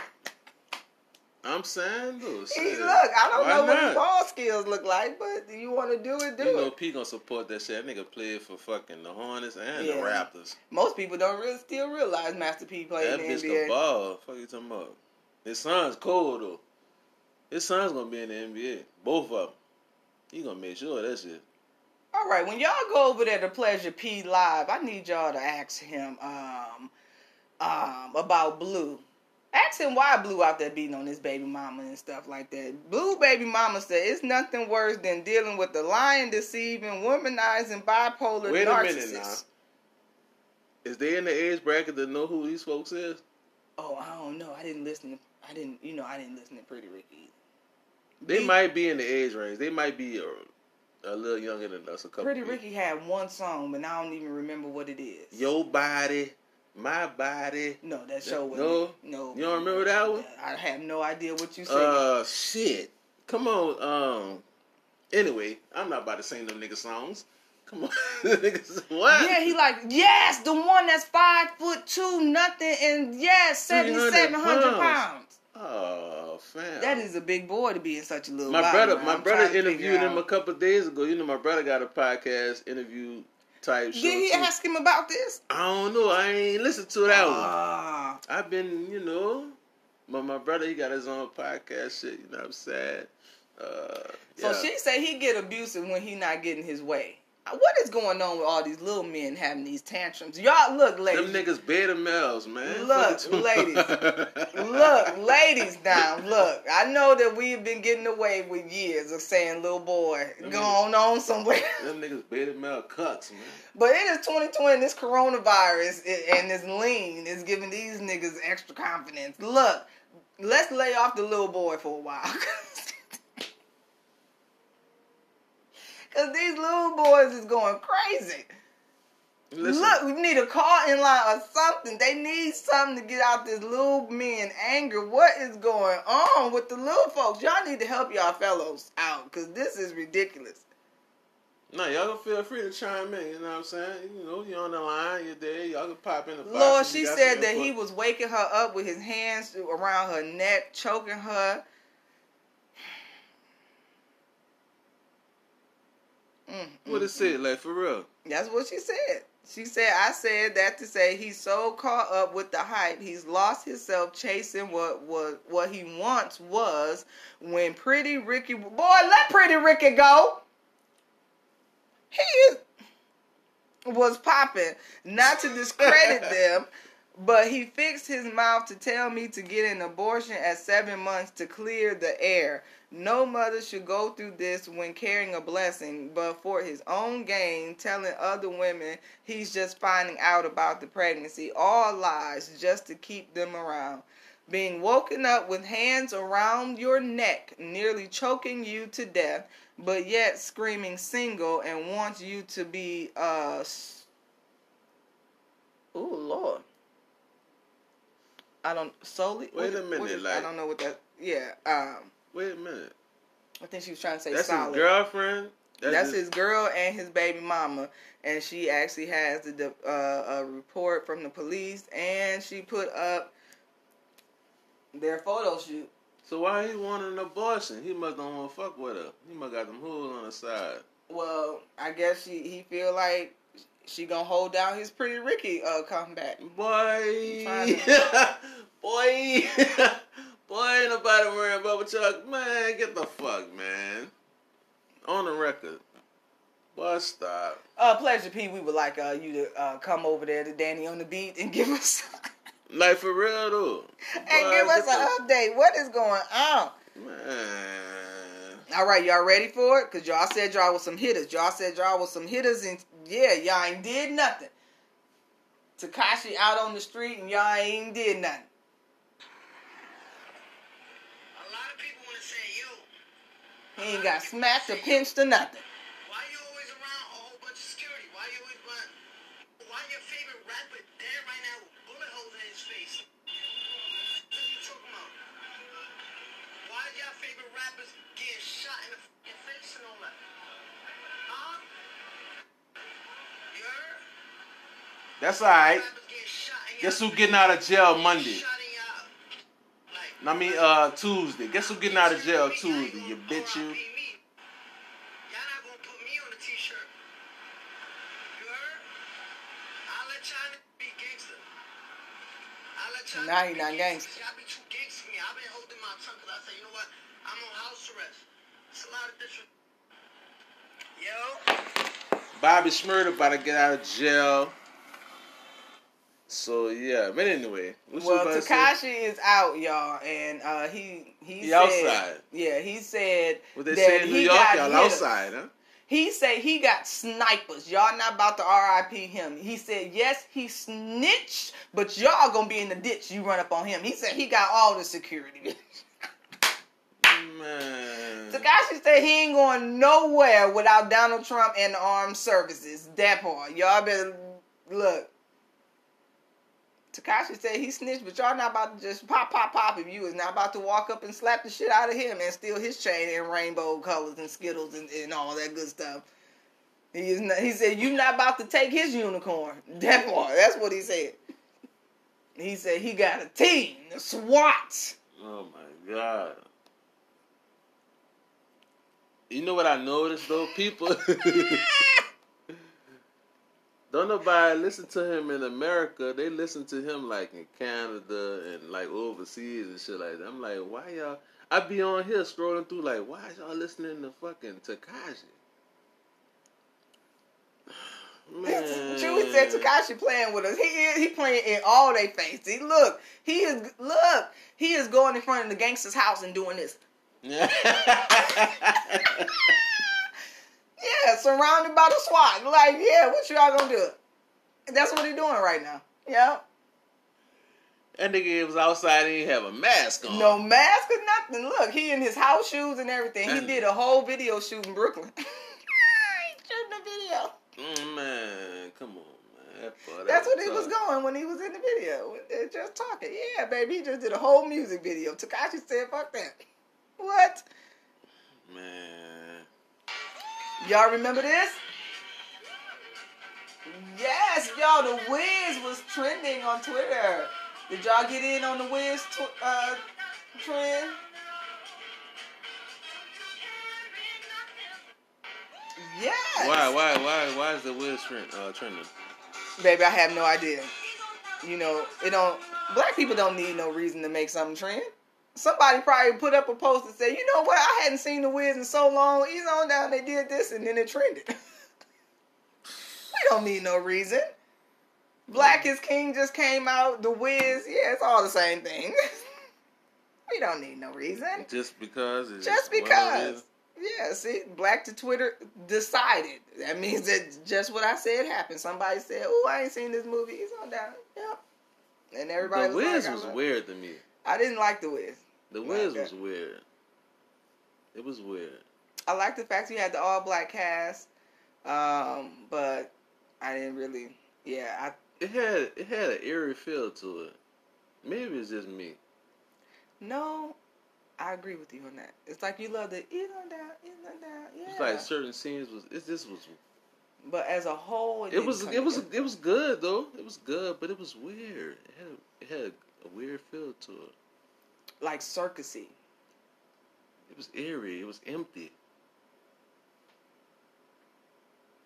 I'm saying, shit. look, I don't Why know what his ball skills look like, but you want to do it, do it. You know, it. P gonna support that shit. That nigga played for fucking the Hornets and Yeah. the Raptors. Most people don't really still realize Master P played That in bitch the NBA. ball. Fuck you talking about? His son's cold though. His son's gonna be in the NBA. Both of them. He gonna make sure that shit. All right, when y'all go over there to Pleasure P Live, I need y'all to ask him um, um, about Blue. Ask him why Blue out there beating on his baby mama and stuff like that. Blue baby mama said it's nothing worse than dealing with the lying, deceiving, womanizing, bipolar Wait a minute now. Is they in the age bracket to know who these folks is? Oh, I don't know. I didn't listen. To, I didn't. You know, I didn't listen to Pretty Ricky. They Be- might be in the age range. They might be a, little younger than us. A couple. Pretty years. Ricky had one song, but I don't even remember what it is. Your body, my body. No, that show was No? no. You don't remember that one? I have no idea what you said. Uh, shit. Come on. Um. Anyway, I'm not about to sing them nigga songs. Come on, niggas. What? Yeah, he like yes, the one that's five foot two, nothing, and yes, seventy 300 seven hundred pounds. pounds. Oh, fam. That is a big boy to be in such a little. my body, brother. man. My I'm brother trying to figure interviewed him a out. couple days ago. You know, my brother got a podcast interview type show. Did he too. ask him about this? I don't know. I ain't listened to that one. Ah, I've been, you know, my my brother he got his own podcast shit. You know what I'm saying? Uh, so she said he get abusive when he not getting his way. What is going on with all these little men having these tantrums? Y'all look, ladies. them niggas beta males, man. Look, ladies. Look, ladies down. Look, I know that we've been getting away with years of saying little boy, going on somewhere. Them niggas beta male cucks, man. But it is 2020. This coronavirus and this lean is giving these niggas extra confidence. Look, let's lay off the little boy for a while. Cause these little boys is going crazy. Listen, Look, we need a call in line or something. They need something to get out this little men anger. What is going on with the little folks? Y'all need to help y'all fellows out because this is ridiculous. nah, y'all can feel free to chime in. You know what I'm saying? You know, you're on the line, you're there. Y'all can pop in the box. Lord, she said that he was waking her up with his hands around her neck, choking her. Mm, What mm, it said, like for real. That's what she said. She said, I said that to say he's so caught up with the hype, he's lost himself chasing what what what he once was when Pretty Ricky boy, let Pretty Ricky go. He is was popping. Not to discredit them, But he fixed his mouth to tell me to get an abortion at seven months to clear the air. No mother should go through this when carrying a blessing, but for his own gain, telling other women he's just finding out about the pregnancy. All lies just to keep them around. Being woken up with hands around your neck, nearly choking you to death, but yet screaming single and wants you to be, uh, s- oh Lord. I don't solely. Wait what- a minute, is- I don't know what that. Yeah, um, Wait a minute. I think she was trying to say That's solid. his girlfriend. That's his girl and his baby mama, and she actually has the uh, a report from the police, and she put up their photo shoot. So why he want an abortion? He must don't want to fuck with her. He must got them holes on the side. Well, I guess she he feel like she gonna hold down his pretty Ricky uh comeback. Boy, boy, boy, ain't nobody about what y'all. Man, get the fuck, man. On the record. Boy, stop. Uh, pleasure P, we would like uh you to uh come over there to Danny on the beat and give us Like for real though. and Boy, give us an update. What is going on? Man. All right, y'all ready for it? Cause y'all said y'all was some hitters. Y'all said y'all was some hitters, and yeah, y'all ain't did nothing. Tekashi out on the street, and y'all ain't did nothing. A lot of people want to say, yo, He ain't got smacked or pinched or nothing. why you always around a whole bunch of security? Why you always run? Why your favorite rapper dead right now with bullet holes in his face? What are you talking about? Why your favorite rappers getting shot in the face and all that? Huh? You heard? That's alright. Rappers getting shot in Guess your who getting out of jail Monday? Shot in I mean, uh, Tuesday. Guess who getting out of jail Tuesday? You bitch, you. Y'all not gonna put me on a t-shirt. You heard? I'll let y'all be gangster. I'll let y'all Now he not gangster. gangster. Y'all be too gangster me. I've been holding my tongue because I say, you know what? I'm on house arrest. It's a lot of disrespect. Yo. Bobby Shmurda about to get out of jail. So yeah, but anyway, Well? Tekashi is out, y'all, and uh, he he He said, outside. Yeah, he said What they that say in New he York, y'all outside, huh? He said he got snipers. Y'all not about to RIP him. He said yes, he snitched, but y'all gonna be in the ditch. You run up on him. He said he got all the security. Man. Tekashi said he ain't going nowhere without Donald Trump and the armed services. That part. Y'all better look. Tekashi said he snitched, but y'all not about to just pop, pop, pop if you is not about to walk up and slap the shit out of him and steal his chain in rainbow colors and skittles and, and all that good stuff. He is not, he said you not about to take his unicorn. That part. That's what he said. He said he got a team, the SWAT. Oh my god. You know what I noticed though? People don't nobody listen to him in America. They listen to him like in Canada and like overseas and shit like that. I'm like, why y'all? I be on here scrolling through like, why is y'all listening to fucking Tekashi? Man. Chewy said Tekashi playing with us. He is, he playing in all they face. He look, he is look, he is going in front of the gangster's house and doing this. Yeah, surrounded by the SWAT. Like, yeah, what y'all gonna do? That's what he doing right now. Yeah. that nigga was outside and he have a mask on. No mask or nothing. Look, he in his house shoes and everything. He did a whole video shoot in Brooklyn. shooting a video. Mm, man, come on, man. That That's what he was going when he was in the video. Just talking. Yeah, baby. He just did a whole music video. Tekashi said, fuck that. What? Man. Y'all remember this? Yes, y'all. The Wiz was trending on Twitter. Did y'all get in on the Wiz tw- uh, trend? Yes. Why, why, why, why is the Wiz trend, uh, trending? Baby, I have no idea. You know, it don't. Black people don't need no reason to make something trend. Somebody probably put up a post and said, "You know what? I hadn't seen the Wiz in so long. He's on down. They did this, and then it trended." we don't need no reason. Black is King just came out. The Wiz, yeah, it's all the same thing. we don't need no reason. Just because. It's Just because. Yeah, see, Black to Twitter decided. That means that just what I said happened. Somebody said, "Oh, I ain't seen this movie. He's on down." Yep. And everybody The was Wiz like, was uh-huh. weird to me. I didn't like the Wiz. The Wiz was weird. It was weird. I like the fact you had the all black cast, um, but I didn't really. Yeah, I It had it had an eerie feel to it. Maybe it's just me. no, I agree with you on that. It's like you love the in on down, in on down. Yeah, It's like certain scenes was. It, this was. but as a whole, it, It was. It was. It was good though. It was good, but it was weird. It had. It had a weird feel to it. Like circusy. It was eerie. It was empty.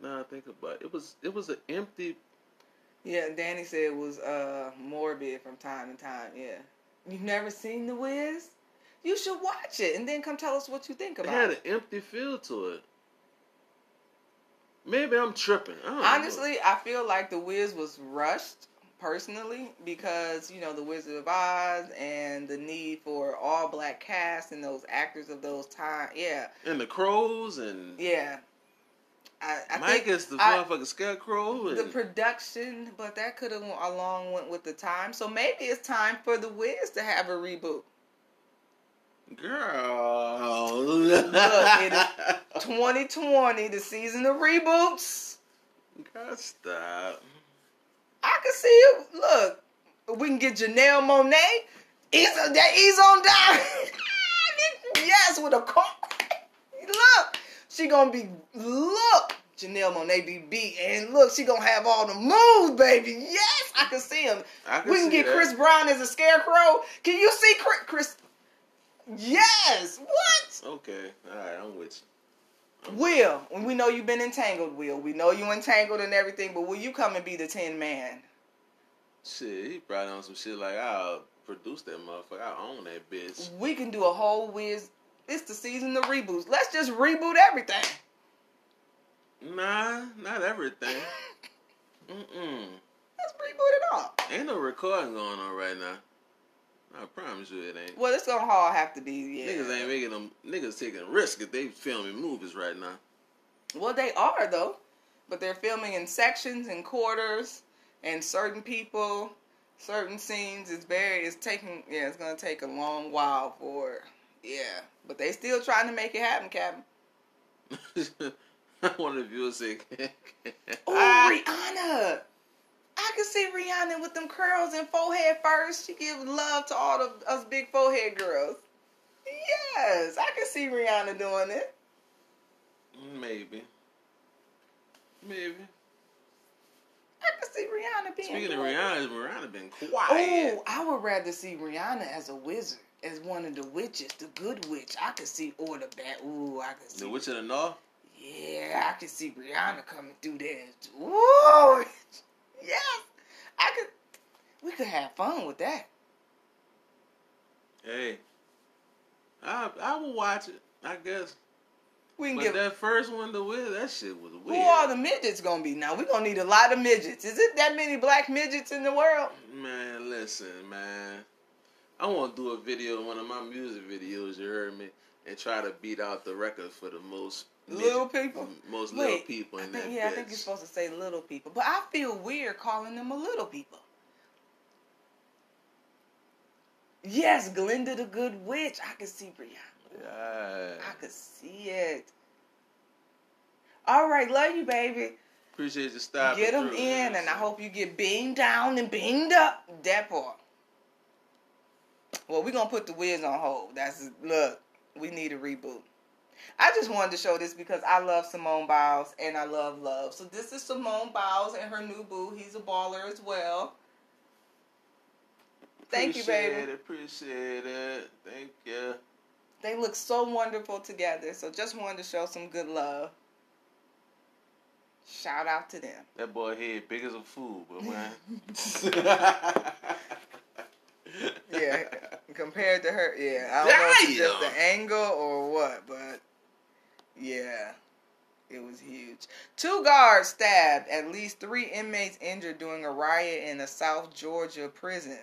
Now I think about it, it was. It was an empty. Yeah, Danny said it was uh morbid from time to time. Yeah, you've never seen The Wiz? You should watch it and then come tell us what you think about. It had an empty feel to it. Maybe I'm tripping. I don't know. Honestly, I feel like The Wiz was rushed personally because you know The Wizard of Oz and the need for all black cast and those actors of those time. Yeah, and the crows and yeah. I, I Mike think is the I- motherfucking scarecrow. And the production, but that could have along went with the time. So maybe it's time for The Wiz to have a reboot. girl, Look, it is 2020, the season of reboots. God, stop. I can see it. Look, we can get Janelle Monáe. He's on that. He's on down. yes, with a car. Look, she gonna be. Look, Janelle Monáe be beat, and look, she gonna have all the moves, baby. Yes, I can see him. Can we can get that. Chris Brown as a scarecrow. Can you see Chris? Chris? Yes. What? Okay, all right, I'm with you. Will, and we know you've been entangled, Will. We know you entangled and everything, but will you come and be the Tin Man? Shit, he brought on some shit like I'll produce that motherfucker. I own that bitch. We can do a whole whiz. It's the season of reboots. Let's just reboot everything. Nah, not everything. Mm-mm. Let's reboot it all. Ain't no recording going on right now. I promise you it ain't. Well, it's gonna all have to be. Yeah. Niggas ain't making them. Niggas taking risks if they filming movies right now. Well, they are though, but they're filming in sections and quarters, and certain people, certain scenes. It's very. It's taking. Yeah, it's gonna take a long while for. Yeah, but they still trying to make it happen, Captain. One of the viewers say, Oh, Rihanna. I can see Rihanna with them curls and forehead first. She gives love to all of us big forehead girls. Yes, I can see Rihanna doing it. maybe, maybe. I can see Rihanna being. Speaking of. Rihanna, Rihanna been quiet. Oh, I would rather see Rihanna as a wizard, as one of the witches, the good witch. I could see or the Bat. Ooh, I could see. The Witch of the North. Yeah, I could see Rihanna coming through there. Ooh, yes, I could. We could have fun with that. Hey, I I will watch it. I guess. We can But give. that first one, to win. that shit was weird. Who are the midgets gonna be now? We're gonna need a lot of midgets. Is it that many black midgets in the world? Man, listen, man. I want to do a video, one of my music videos. You heard me, and try to beat out the record for the most Little people? most little Wait, people I in think, that yeah, I think you're supposed to say little people, but I feel weird calling them a little people. Yes, Glinda the Good Witch. I could see Brianna. Yeah. I could see it. All right, love you, baby. Appreciate you stopping. Get them through, in, and I hope you get beamed down and beamed up. That part. Well, we're gonna put the Wiz on hold. That's look. We need a reboot. I just wanted to show this because I love Simone Biles and I love Love. So this is Simone Biles and her new boo. He's a baller as well. Thank you, Appreciate baby. It, appreciate it. Thank you. They look so wonderful together. So just wanted to show some good love. Shout out to them. That boy head big as a fool, but man. Yeah, compared to her, yeah. I don't know if it's just the angle or what, but yeah, it was huge. Two guards stabbed. At least three inmates injured during a riot in a South Georgia prison.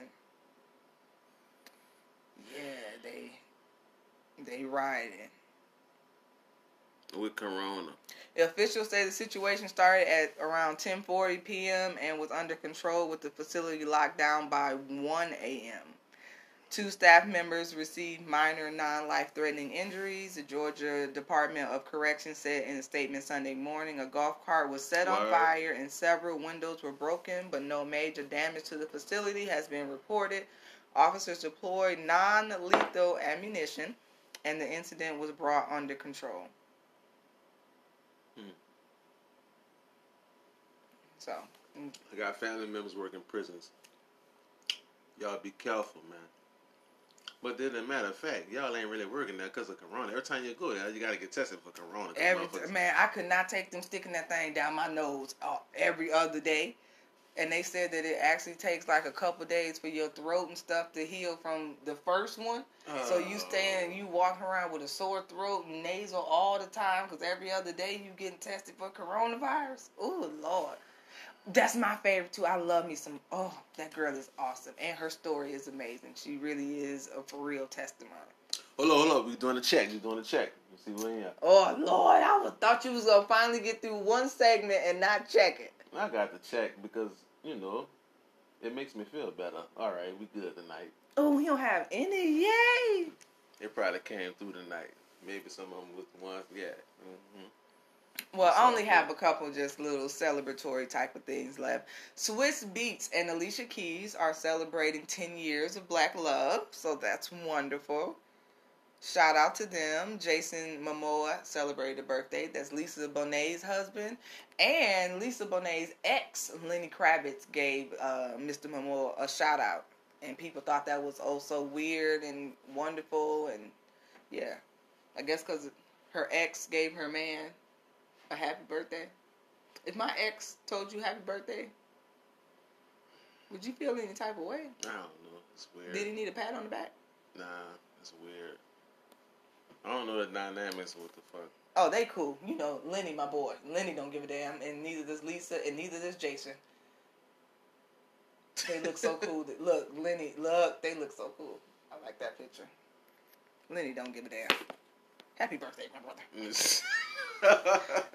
Yeah, they they rioted. With Corona. Officials say the situation started at around 10:40 p.m. and was under control with the facility locked down by 1 a.m. Two staff members received minor non-life-threatening injuries. The Georgia Department of Corrections said in a statement Sunday morning a golf cart was set on Word. fire and several windows were broken, but no major damage to the facility has been reported. Officers deployed non-lethal ammunition, and the incident was brought under control. Hmm. So, I got family members working prisons. Y'all be careful, man. But then, as a matter of fact, y'all ain't really working there because of Corona. Every time you go there, you gotta get tested for Corona. every motherfuckers- man, I could not take them sticking that thing down my nose uh, every other day. And they said that it actually takes like a couple days for your throat and stuff to heal from the first one. So you stay and you walking around with a sore throat and nasal all the time because every other day you getting tested for coronavirus. Oh Lord, that's my favorite too. I love me some. Oh, that girl is awesome and her story is amazing. She really is a for real testimony. Hold on, hold on. We doing a check. We doing a check. Let's see where you at. Oh Lord, I was, thought you was gonna finally get through one segment and not check it. I got the check because you know it makes me feel better. All right, we good tonight. Oh, we don't have any. Yay! It probably came through tonight. Maybe some of them was ones. Yeah. hmm Well, I only have a couple just little celebratory type of things left. Swizz Beatz and Alicia Keys are celebrating 10 years of black love, so that's wonderful. Shout out to them. Jason Momoa celebrated a birthday. That's Lisa Bonet's husband. And Lisa Bonet's ex, Lenny Kravitz, gave uh, Mr. Momoa a shout out. And people thought that was oh so weird and wonderful. And yeah, I guess because her ex gave her man a happy birthday. If my ex told you happy birthday, would you feel any type of way? I don't know. It's weird. Did he need a pat on the back? Nah, it's weird. I don't know the dynamics. What the fuck? Oh, they cool. You know, Lenny, my boy. Lenny don't give a damn, and neither does Lisa, and neither does Jason. They look so cool. That, look, Lenny, look, they look so cool. I like that picture. Lenny don't give a damn. Happy birthday, my brother.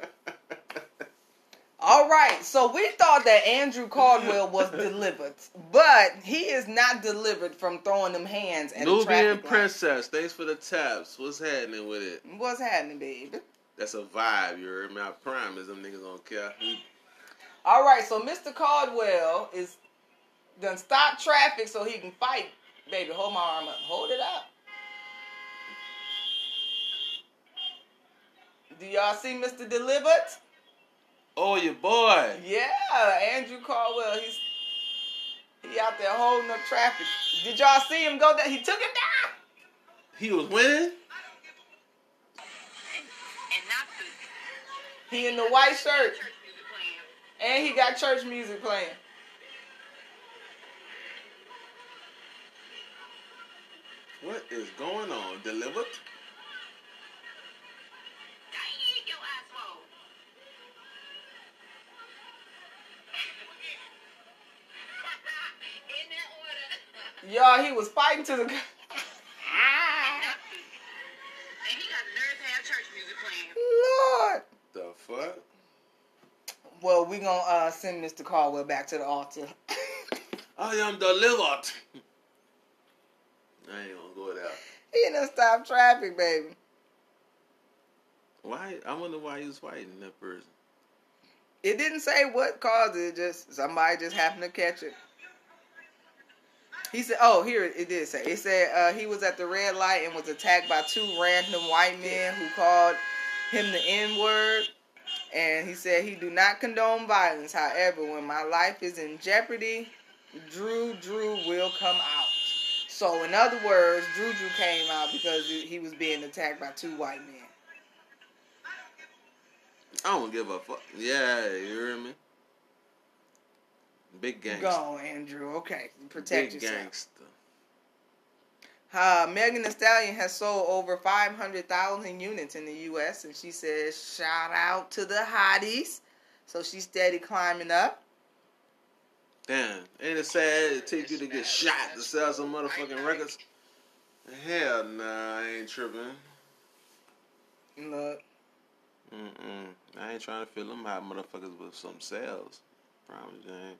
All right, so we thought that Andrew Caldwell was delivered, but he is not delivered from throwing them hands at a Nubian traffic light. princess. Thanks for the taps. What's happening with it? What's happening, baby? That's a vibe. You heard me? I promise them niggas don't care. All right, so Mr. Caldwell is done stop traffic so he can fight. Baby, hold my arm up. Hold it up. Do y'all see Mr. Delivered? Oh, your boy. Yeah, Andrew Caldwell. He's he out there holding up traffic. Did y'all see him go down? He took it down. He was winning. and not the He in the white shirt, church music playing. and he got church music playing. What is going on? Delivered? Y'all, he was fighting to the. and he got the nerve to have church music playing. Lord. The fuck? Well, we gonna uh, send Mr. Caldwell back to the altar. I am delivered. I ain't gonna go there. he done stop traffic, baby. Why? I wonder why he was fighting that person. It didn't say what caused it. Just somebody just happened to catch it. He said, "Oh, here it did say. It said uh, he was at the red light and was attacked by two random white men who called him the N word. And he said he do not condone violence. However, when my life is in jeopardy, Drew Drew will come out. So, in other words, Drew Drew came out because he was being attacked by two white men. I don't give a fuck. Yeah, you hear me? Big gangster. Go Andrew. Okay, protect Big yourself. gangster. Uh, Megan Thee Stallion has sold over 500,000 units in the U.S. and she says, shout out to the hotties. So she's steady climbing up. Damn, ain't it sad it take you to get shot to sell some motherfucking records? Hell nah, I ain't tripping. Look, Mm-mm. I ain't trying to fill them hot motherfuckers with some sales. Promise you ain't.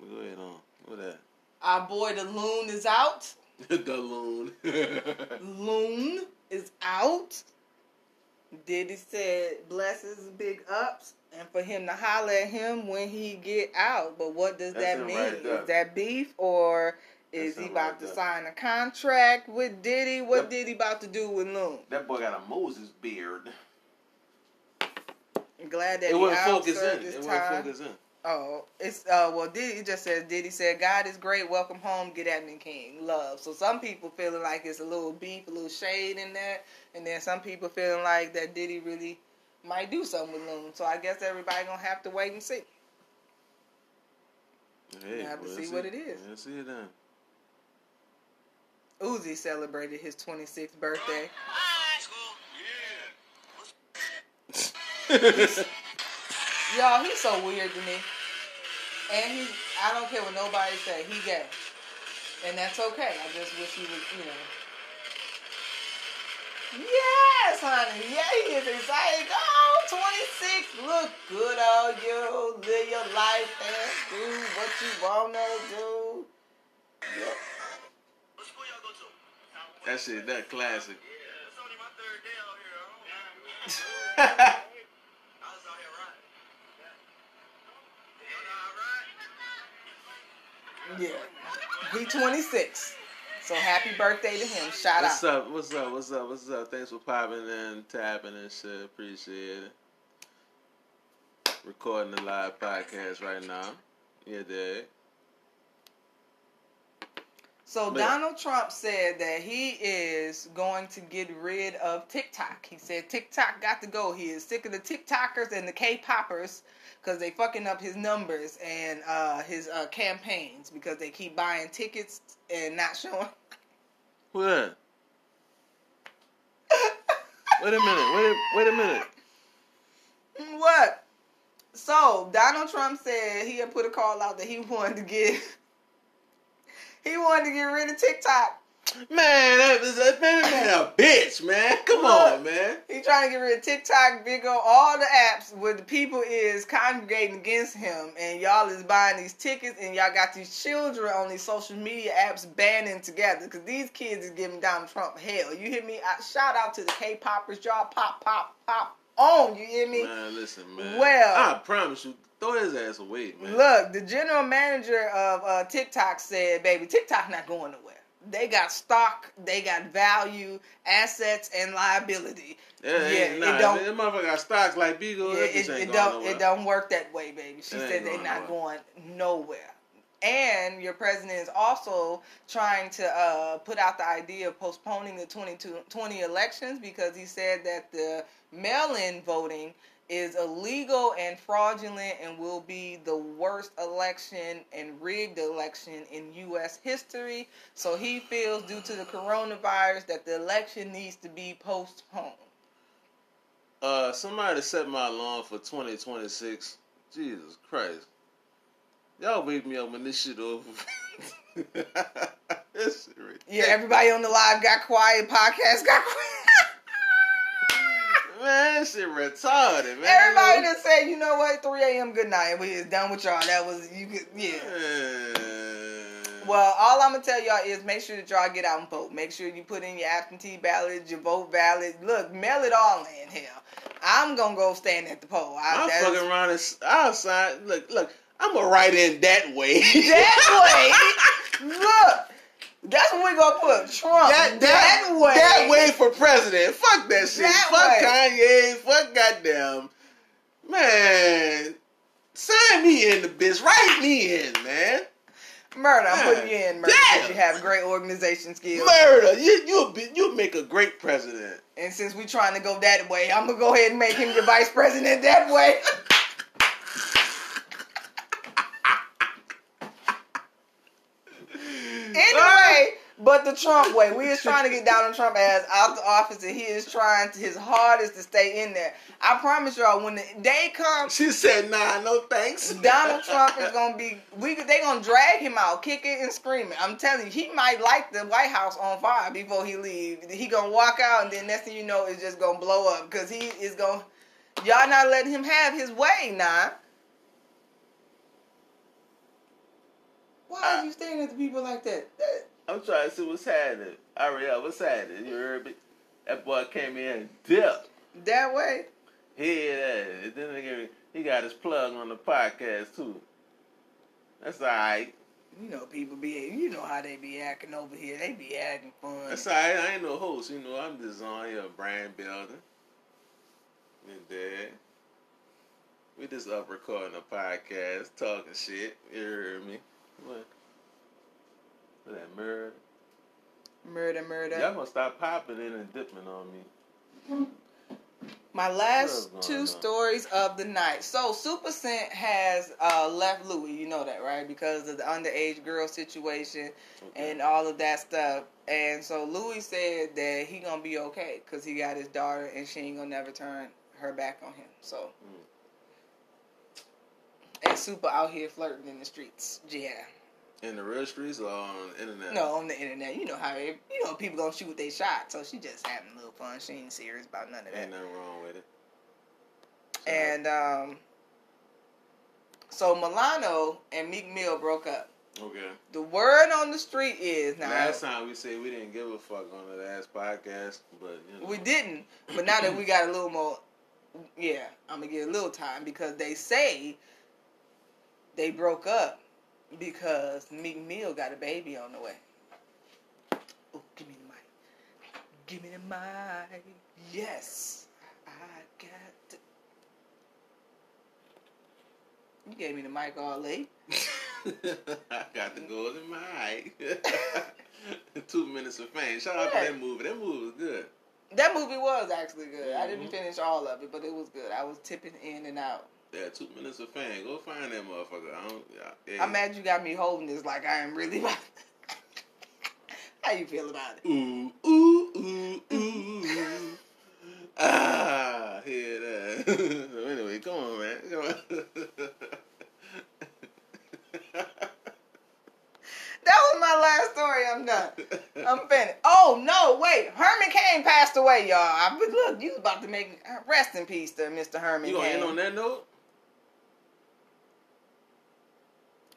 Go ahead on. What that? our boy the loon is out. the loon. Loon is out. Diddy said blesses big ups and for him to holler at him when he get out. But what does That's that mean? right is that beef or is That's he about right to there. sign a contract with Diddy? What Yep. Diddy about to do with Loon? that boy got a Moses beard. I'm glad that It he wasn't focused in. It time. wasn't focused in. Oh, it's uh well Diddy it just says Diddy said God is great, welcome home, get at me King, love. So some people feeling like it's a little beef, a little shade in that, and then some people feeling like that Diddy really might do something with Loon. So I guess everybody gonna have to wait and see. Hey, have to we'll see what it is. Let's see it then. Uzi celebrated his 26th birthday. Y'all, he's so weird to me. And he, I don't care what nobody say, he gay. And that's okay. I just wish he was, you know. Yes, honey. Yeah, he is excited. Oh, 26. Look good on you. Live your life and do what you want to do. Yep. What school y'all go to? That shit, that classic. Yeah, it's only my third day out here. I don't- I was out here riding. Y'all know how I ride? Yeah. He 26. So happy birthday to him. Shout What's out. What's up? What's up? What's up? What's up? Thanks for popping in, tapping and shit. Appreciate it. Recording the live podcast right now. Yeah, Dad. So But- Donald Trump said that he is going to get rid of TikTok. He said TikTok got to go. He is sick of the TikTokers and the K-poppers because they fucking up his numbers and uh, his uh, campaigns because they keep buying tickets and not showing. Who that? Wait a minute. Wait. A, wait a minute. What? So Donald Trump said he had put a call out that he wanted to get he wanted to get rid of TikTok. Man, that was a man, man, a bitch, man. Come on, man. He trying to get rid of TikTok, Big O, all the apps where the people is congregating against him, and y'all is buying these tickets, and y'all got these children on these social media apps banding together because these kids is giving Donald Trump hell. You hear me? I, shout out to the K-poppers, y'all pop, pop, pop on. You hear me? Man, listen, man. Well- I promise you, throw his ass away, man. Look, the general manager of uh, TikTok said, "Baby, TikTok not going nowhere. They got stock, they got value, assets, and liability. yeah, yeah, yeah it nah, don't- That motherfucker got stocks like Beagle. Yeah, it, it don't nowhere. it don't work that way, baby. She It said they're not nowhere. going nowhere. And your president is also trying to uh, put out the idea of postponing the 2020 elections because he said that the mail-in voting is illegal and fraudulent and will be the worst election and rigged election in U.S. history. So he feels, due to the coronavirus, that the election needs to be postponed. Uh, somebody set my alarm for 2026. Jesus Christ. Y'all wake me up when this shit over. this shit ridiculous. Yeah, everybody on the live got quiet. Podcast got quiet. Man, shit retarded, man. Everybody just said, you know what, 3 a.m. good night. We is done with y'all. That was you could yeah. Man. Well, all I'm gonna tell y'all is make sure that y'all get out and vote. Make sure you put in your absentee ballot, your vote ballot. Look, mail it all in. Hell, I'm gonna go stand at the poll. I, I'm that's- fucking around and s- I'll sign. Look, look, I'm gonna write in that way. that way. Look, that's what we gonna put Trump. That, That, that, way. That way for president. Fuck that shit. That fuck way. Kanye. Fuck goddamn. Man. Sign me in the bitch. Write me in, man. Murder. I'm putting you in murder because you have great organization skills. Murder. You you'll be you'll make a great president. And since we're trying to go that way, I'm gonna go ahead and make him your vice president that way. anyway, But the Trump way, we is trying to get Donald Trump ass out the office, and he is trying to, his hardest to stay in there. I promise y'all, when the day comes, She said, "Nah, no thanks." Donald Trump is gonna be we they gonna drag him out, kicking and screaming. I'm telling you, he might light the White House on fire before he leave. He gonna walk out, and then next thing you know, it's just gonna blow up because he is gonna. Y'all not letting him have his way now. Why are you staring at the people like that? That- I'm trying to see what's happening. Ariel, what's happening? You heard me? That boy came in dipped. That way. He that. Then they gave me- he got his plug on the podcast too. That's all right. You know, people be, you know how they be acting over here. They be acting fun. That's all right. I ain't no host. You know, I'm just on here brand building. And then we just up recording a podcast, talking shit. You heard me? What? What that murder? Murder, murder. Y'all gonna stop popping in and dipping on me. My last two on? stories of the night. So Supa Cent has uh, left Louis, you know that, right? Because of the underage girl situation Okay. and all of that stuff. And so Louis said that he gonna be okay because he got his daughter and she ain't gonna never turn her back on him. So. And Supa out here flirting in the streets. Yeah. In the real streets or on the internet? No, on the internet. You know how it, you know people gonna shoot with their shot. So she just having a little fun. She ain't serious about none of that. Ain't nothing wrong with it. And um, so Milano and Meek Mill broke up. Okay. The word on the street is now Last time we said we didn't give a fuck on the last podcast, but you know. we didn't, but now that we got a little more, yeah, I'm gonna get a little time because they say they broke up because Meek Mill got a baby on the way. Oh, give me the mic. Give me the mic. Yes, I got. The... You gave me the mic all late. I got the golden mic. Two minutes of fame. Shout out Yeah. to that movie. That movie was good. That movie was actually good. I didn't Mhm. finish all of it, but it was good. I was tipping in and out. Yeah, two minutes of fame. Go find that motherfucker. I don't. Yeah, yeah. I'm mad you got me holding this like I am really. How you feel about it? Ooh, ooh, ooh, ooh. ah, hear that. so anyway, come on, man. Come on. That was my last story. I'm done. I'm finished. Oh no, wait. Herman Cain passed away, y'all. I look, you was about to make rest in peace to Mr. Herman you gonna Cain. end on that note?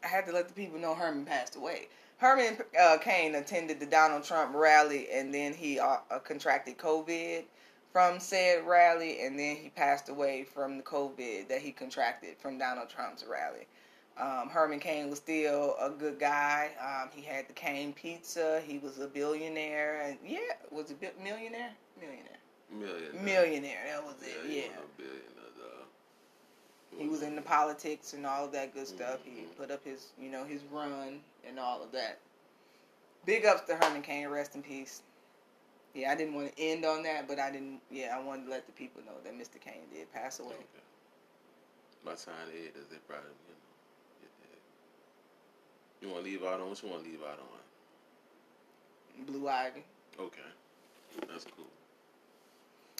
I had to let the people know Herman passed away. Herman uh, Cain attended the Donald Trump rally, and then he uh, uh, contracted COVID from said rally, and then he passed away from the COVID that he contracted from Donald Trump's rally. Um, Herman Cain was still a good guy. Um, he had the Cain Pizza. He was a billionaire, and yeah, was a bi- millionaire, millionaire, Million. millionaire. That was it. he Yeah. was a billionaire, dog. He was in the politics and all of that good mm-hmm. stuff. He put up his, you know, his run and all of that. Big ups to Herman Cain. Rest in peace. Yeah, I didn't want to end on that, but I didn't. Yeah, I wanted to let the people know that Mr. Cain did pass away. Okay. By the time they is, they probably, you know. You want to leave out on what you want to leave out on? Blue Ivy. Okay. That's cool.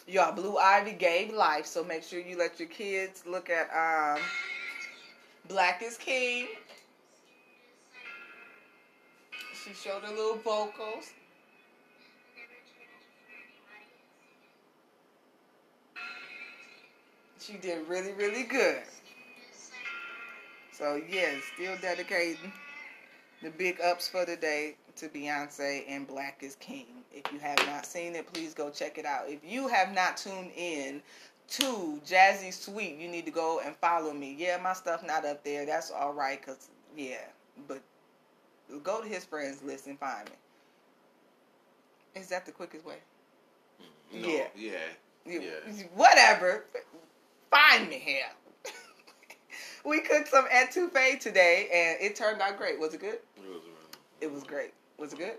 Y'all, Blue Ivy gave life, so make sure you let your kids look at um, Black is King. She showed her little vocals. She did really, really good. So yes, still dedicating the big ups for the day to Beyonce and Black is King. If you have not seen it, please go check it out. If you have not tuned in to Jazzy Sweet, you need to go and follow me. Yeah, my stuff not up there. That's all right, cause yeah, but go to his friends list and find me. Is that the quickest way? No, Yeah. yeah. Yeah. Whatever. Find me here. we cooked some etouffee today, and it turned out great. Was it good? It was, It was great. Was it good?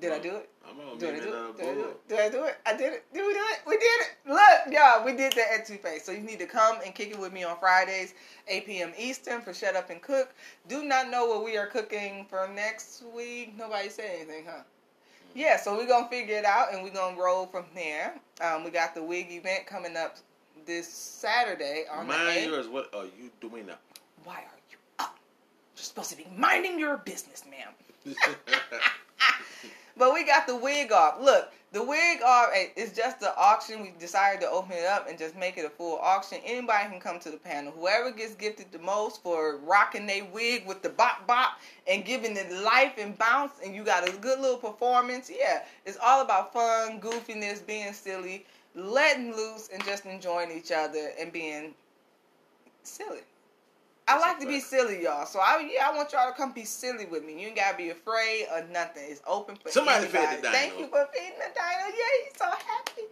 Did I do it? I'm on Did I do it? Did I do it? Did I do it? I did it. Did we do it? We did it. Look, y'all, we did that at Two Face. So you need to come and kick it with me on Fridays, 8 p.m. Eastern for Shut Up and Cook. Do not know what we are cooking for next week. Nobody said anything, huh? Yeah, so we're gonna figure it out and we're gonna roll from there. Um, we got the wig event coming up this Saturday on the 8th. yours. What are you doing now? Why are you up? You're supposed to be minding your business, ma'am. But we got the wig off. Look, the wig off eh, is just the auction. We decided to open it up and just make it a full auction. Anybody can come to the panel. Whoever gets gifted the most for rocking their wig with the bop bop and giving it life and bounce, and you got a good little performance. Yeah, it's all about fun, goofiness, being silly, letting loose, and just enjoying each other and being silly. I like to be silly, y'all. So I yeah, I want y'all to come be silly with me. You ain't gotta be afraid or nothing. It's open for Somebody fed anybody. the dino. Thank you for feeding the dino. Yeah, he's so happy.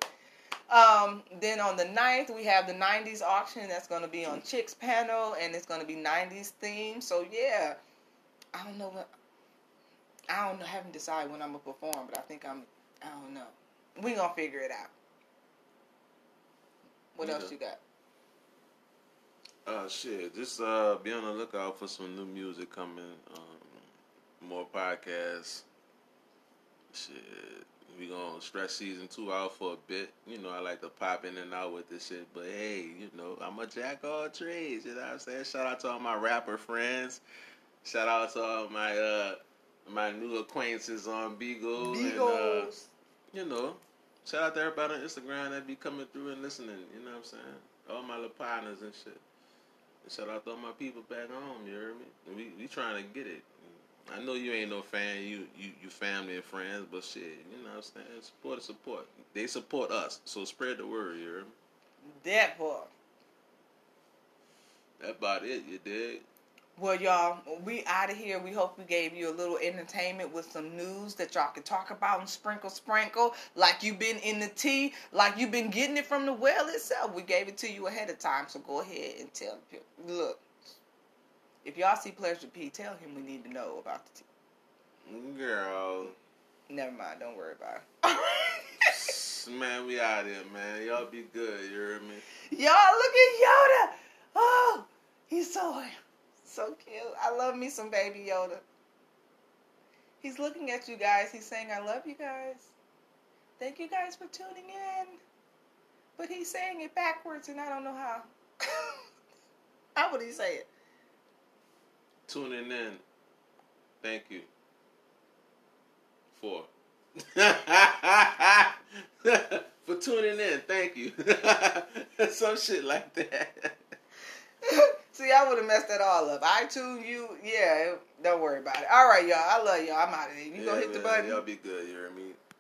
Um, then on the 9th, we have the 90s auction that's going to be on Chicks panel, and it's going to be 90s themed. So yeah, I don't know what I don't know. haven't decided when I'm gonna perform, but I think I'm. I don't know. We gonna figure it out. What else you got? Uh, shit. Just uh, be on the lookout for some new music coming. Um, more podcasts. Shit. We gonna stretch season two out for a bit. You know, I like to pop in and out with this shit. But hey, you know, I'm a jack all trades. You know what I'm saying? Shout out to all my rapper friends. Shout out to all my uh my new acquaintances on Beagle. And, uh, Beagles. you know, shout out to everybody on Instagram that be coming through and listening. You know what I'm saying? All my little partners and shit. Shout out to all my people back home. You heard me? We we trying to get it. I know you ain't no fan. You you you family and friends, but shit, you know what I'm saying? Support is support. They support us, so spread the word. You heard me? That part. That about it. You dig? Well, y'all, we out of here. We hope we gave you a little entertainment with some news that y'all can talk about and sprinkle, sprinkle, like you've been in the tea, like you've been getting it from the well itself. We gave it to you ahead of time, so go ahead and tell people. Look, if y'all see Pleasure P, tell him we need to know about the tea. Girl, Never mind, don't worry about it. man, we out here, man. Y'all be good. You hear me? y'all, look at Yoda. Oh, he's so so cute. I love me some baby Yoda. He's looking at you guys. He's saying, I love you guys. Thank you guys for tuning in. But he's saying it backwards and I don't know how. how would he say it? tuning in. Thank you. For. For tuning in, thank you. Some shit like that. See, I would have messed that all up. I tune you. Yeah, don't worry about it. All right, y'all. I love y'all. I'm out of here. You gonna Yeah, hit the button? Y'all be good, you hear me?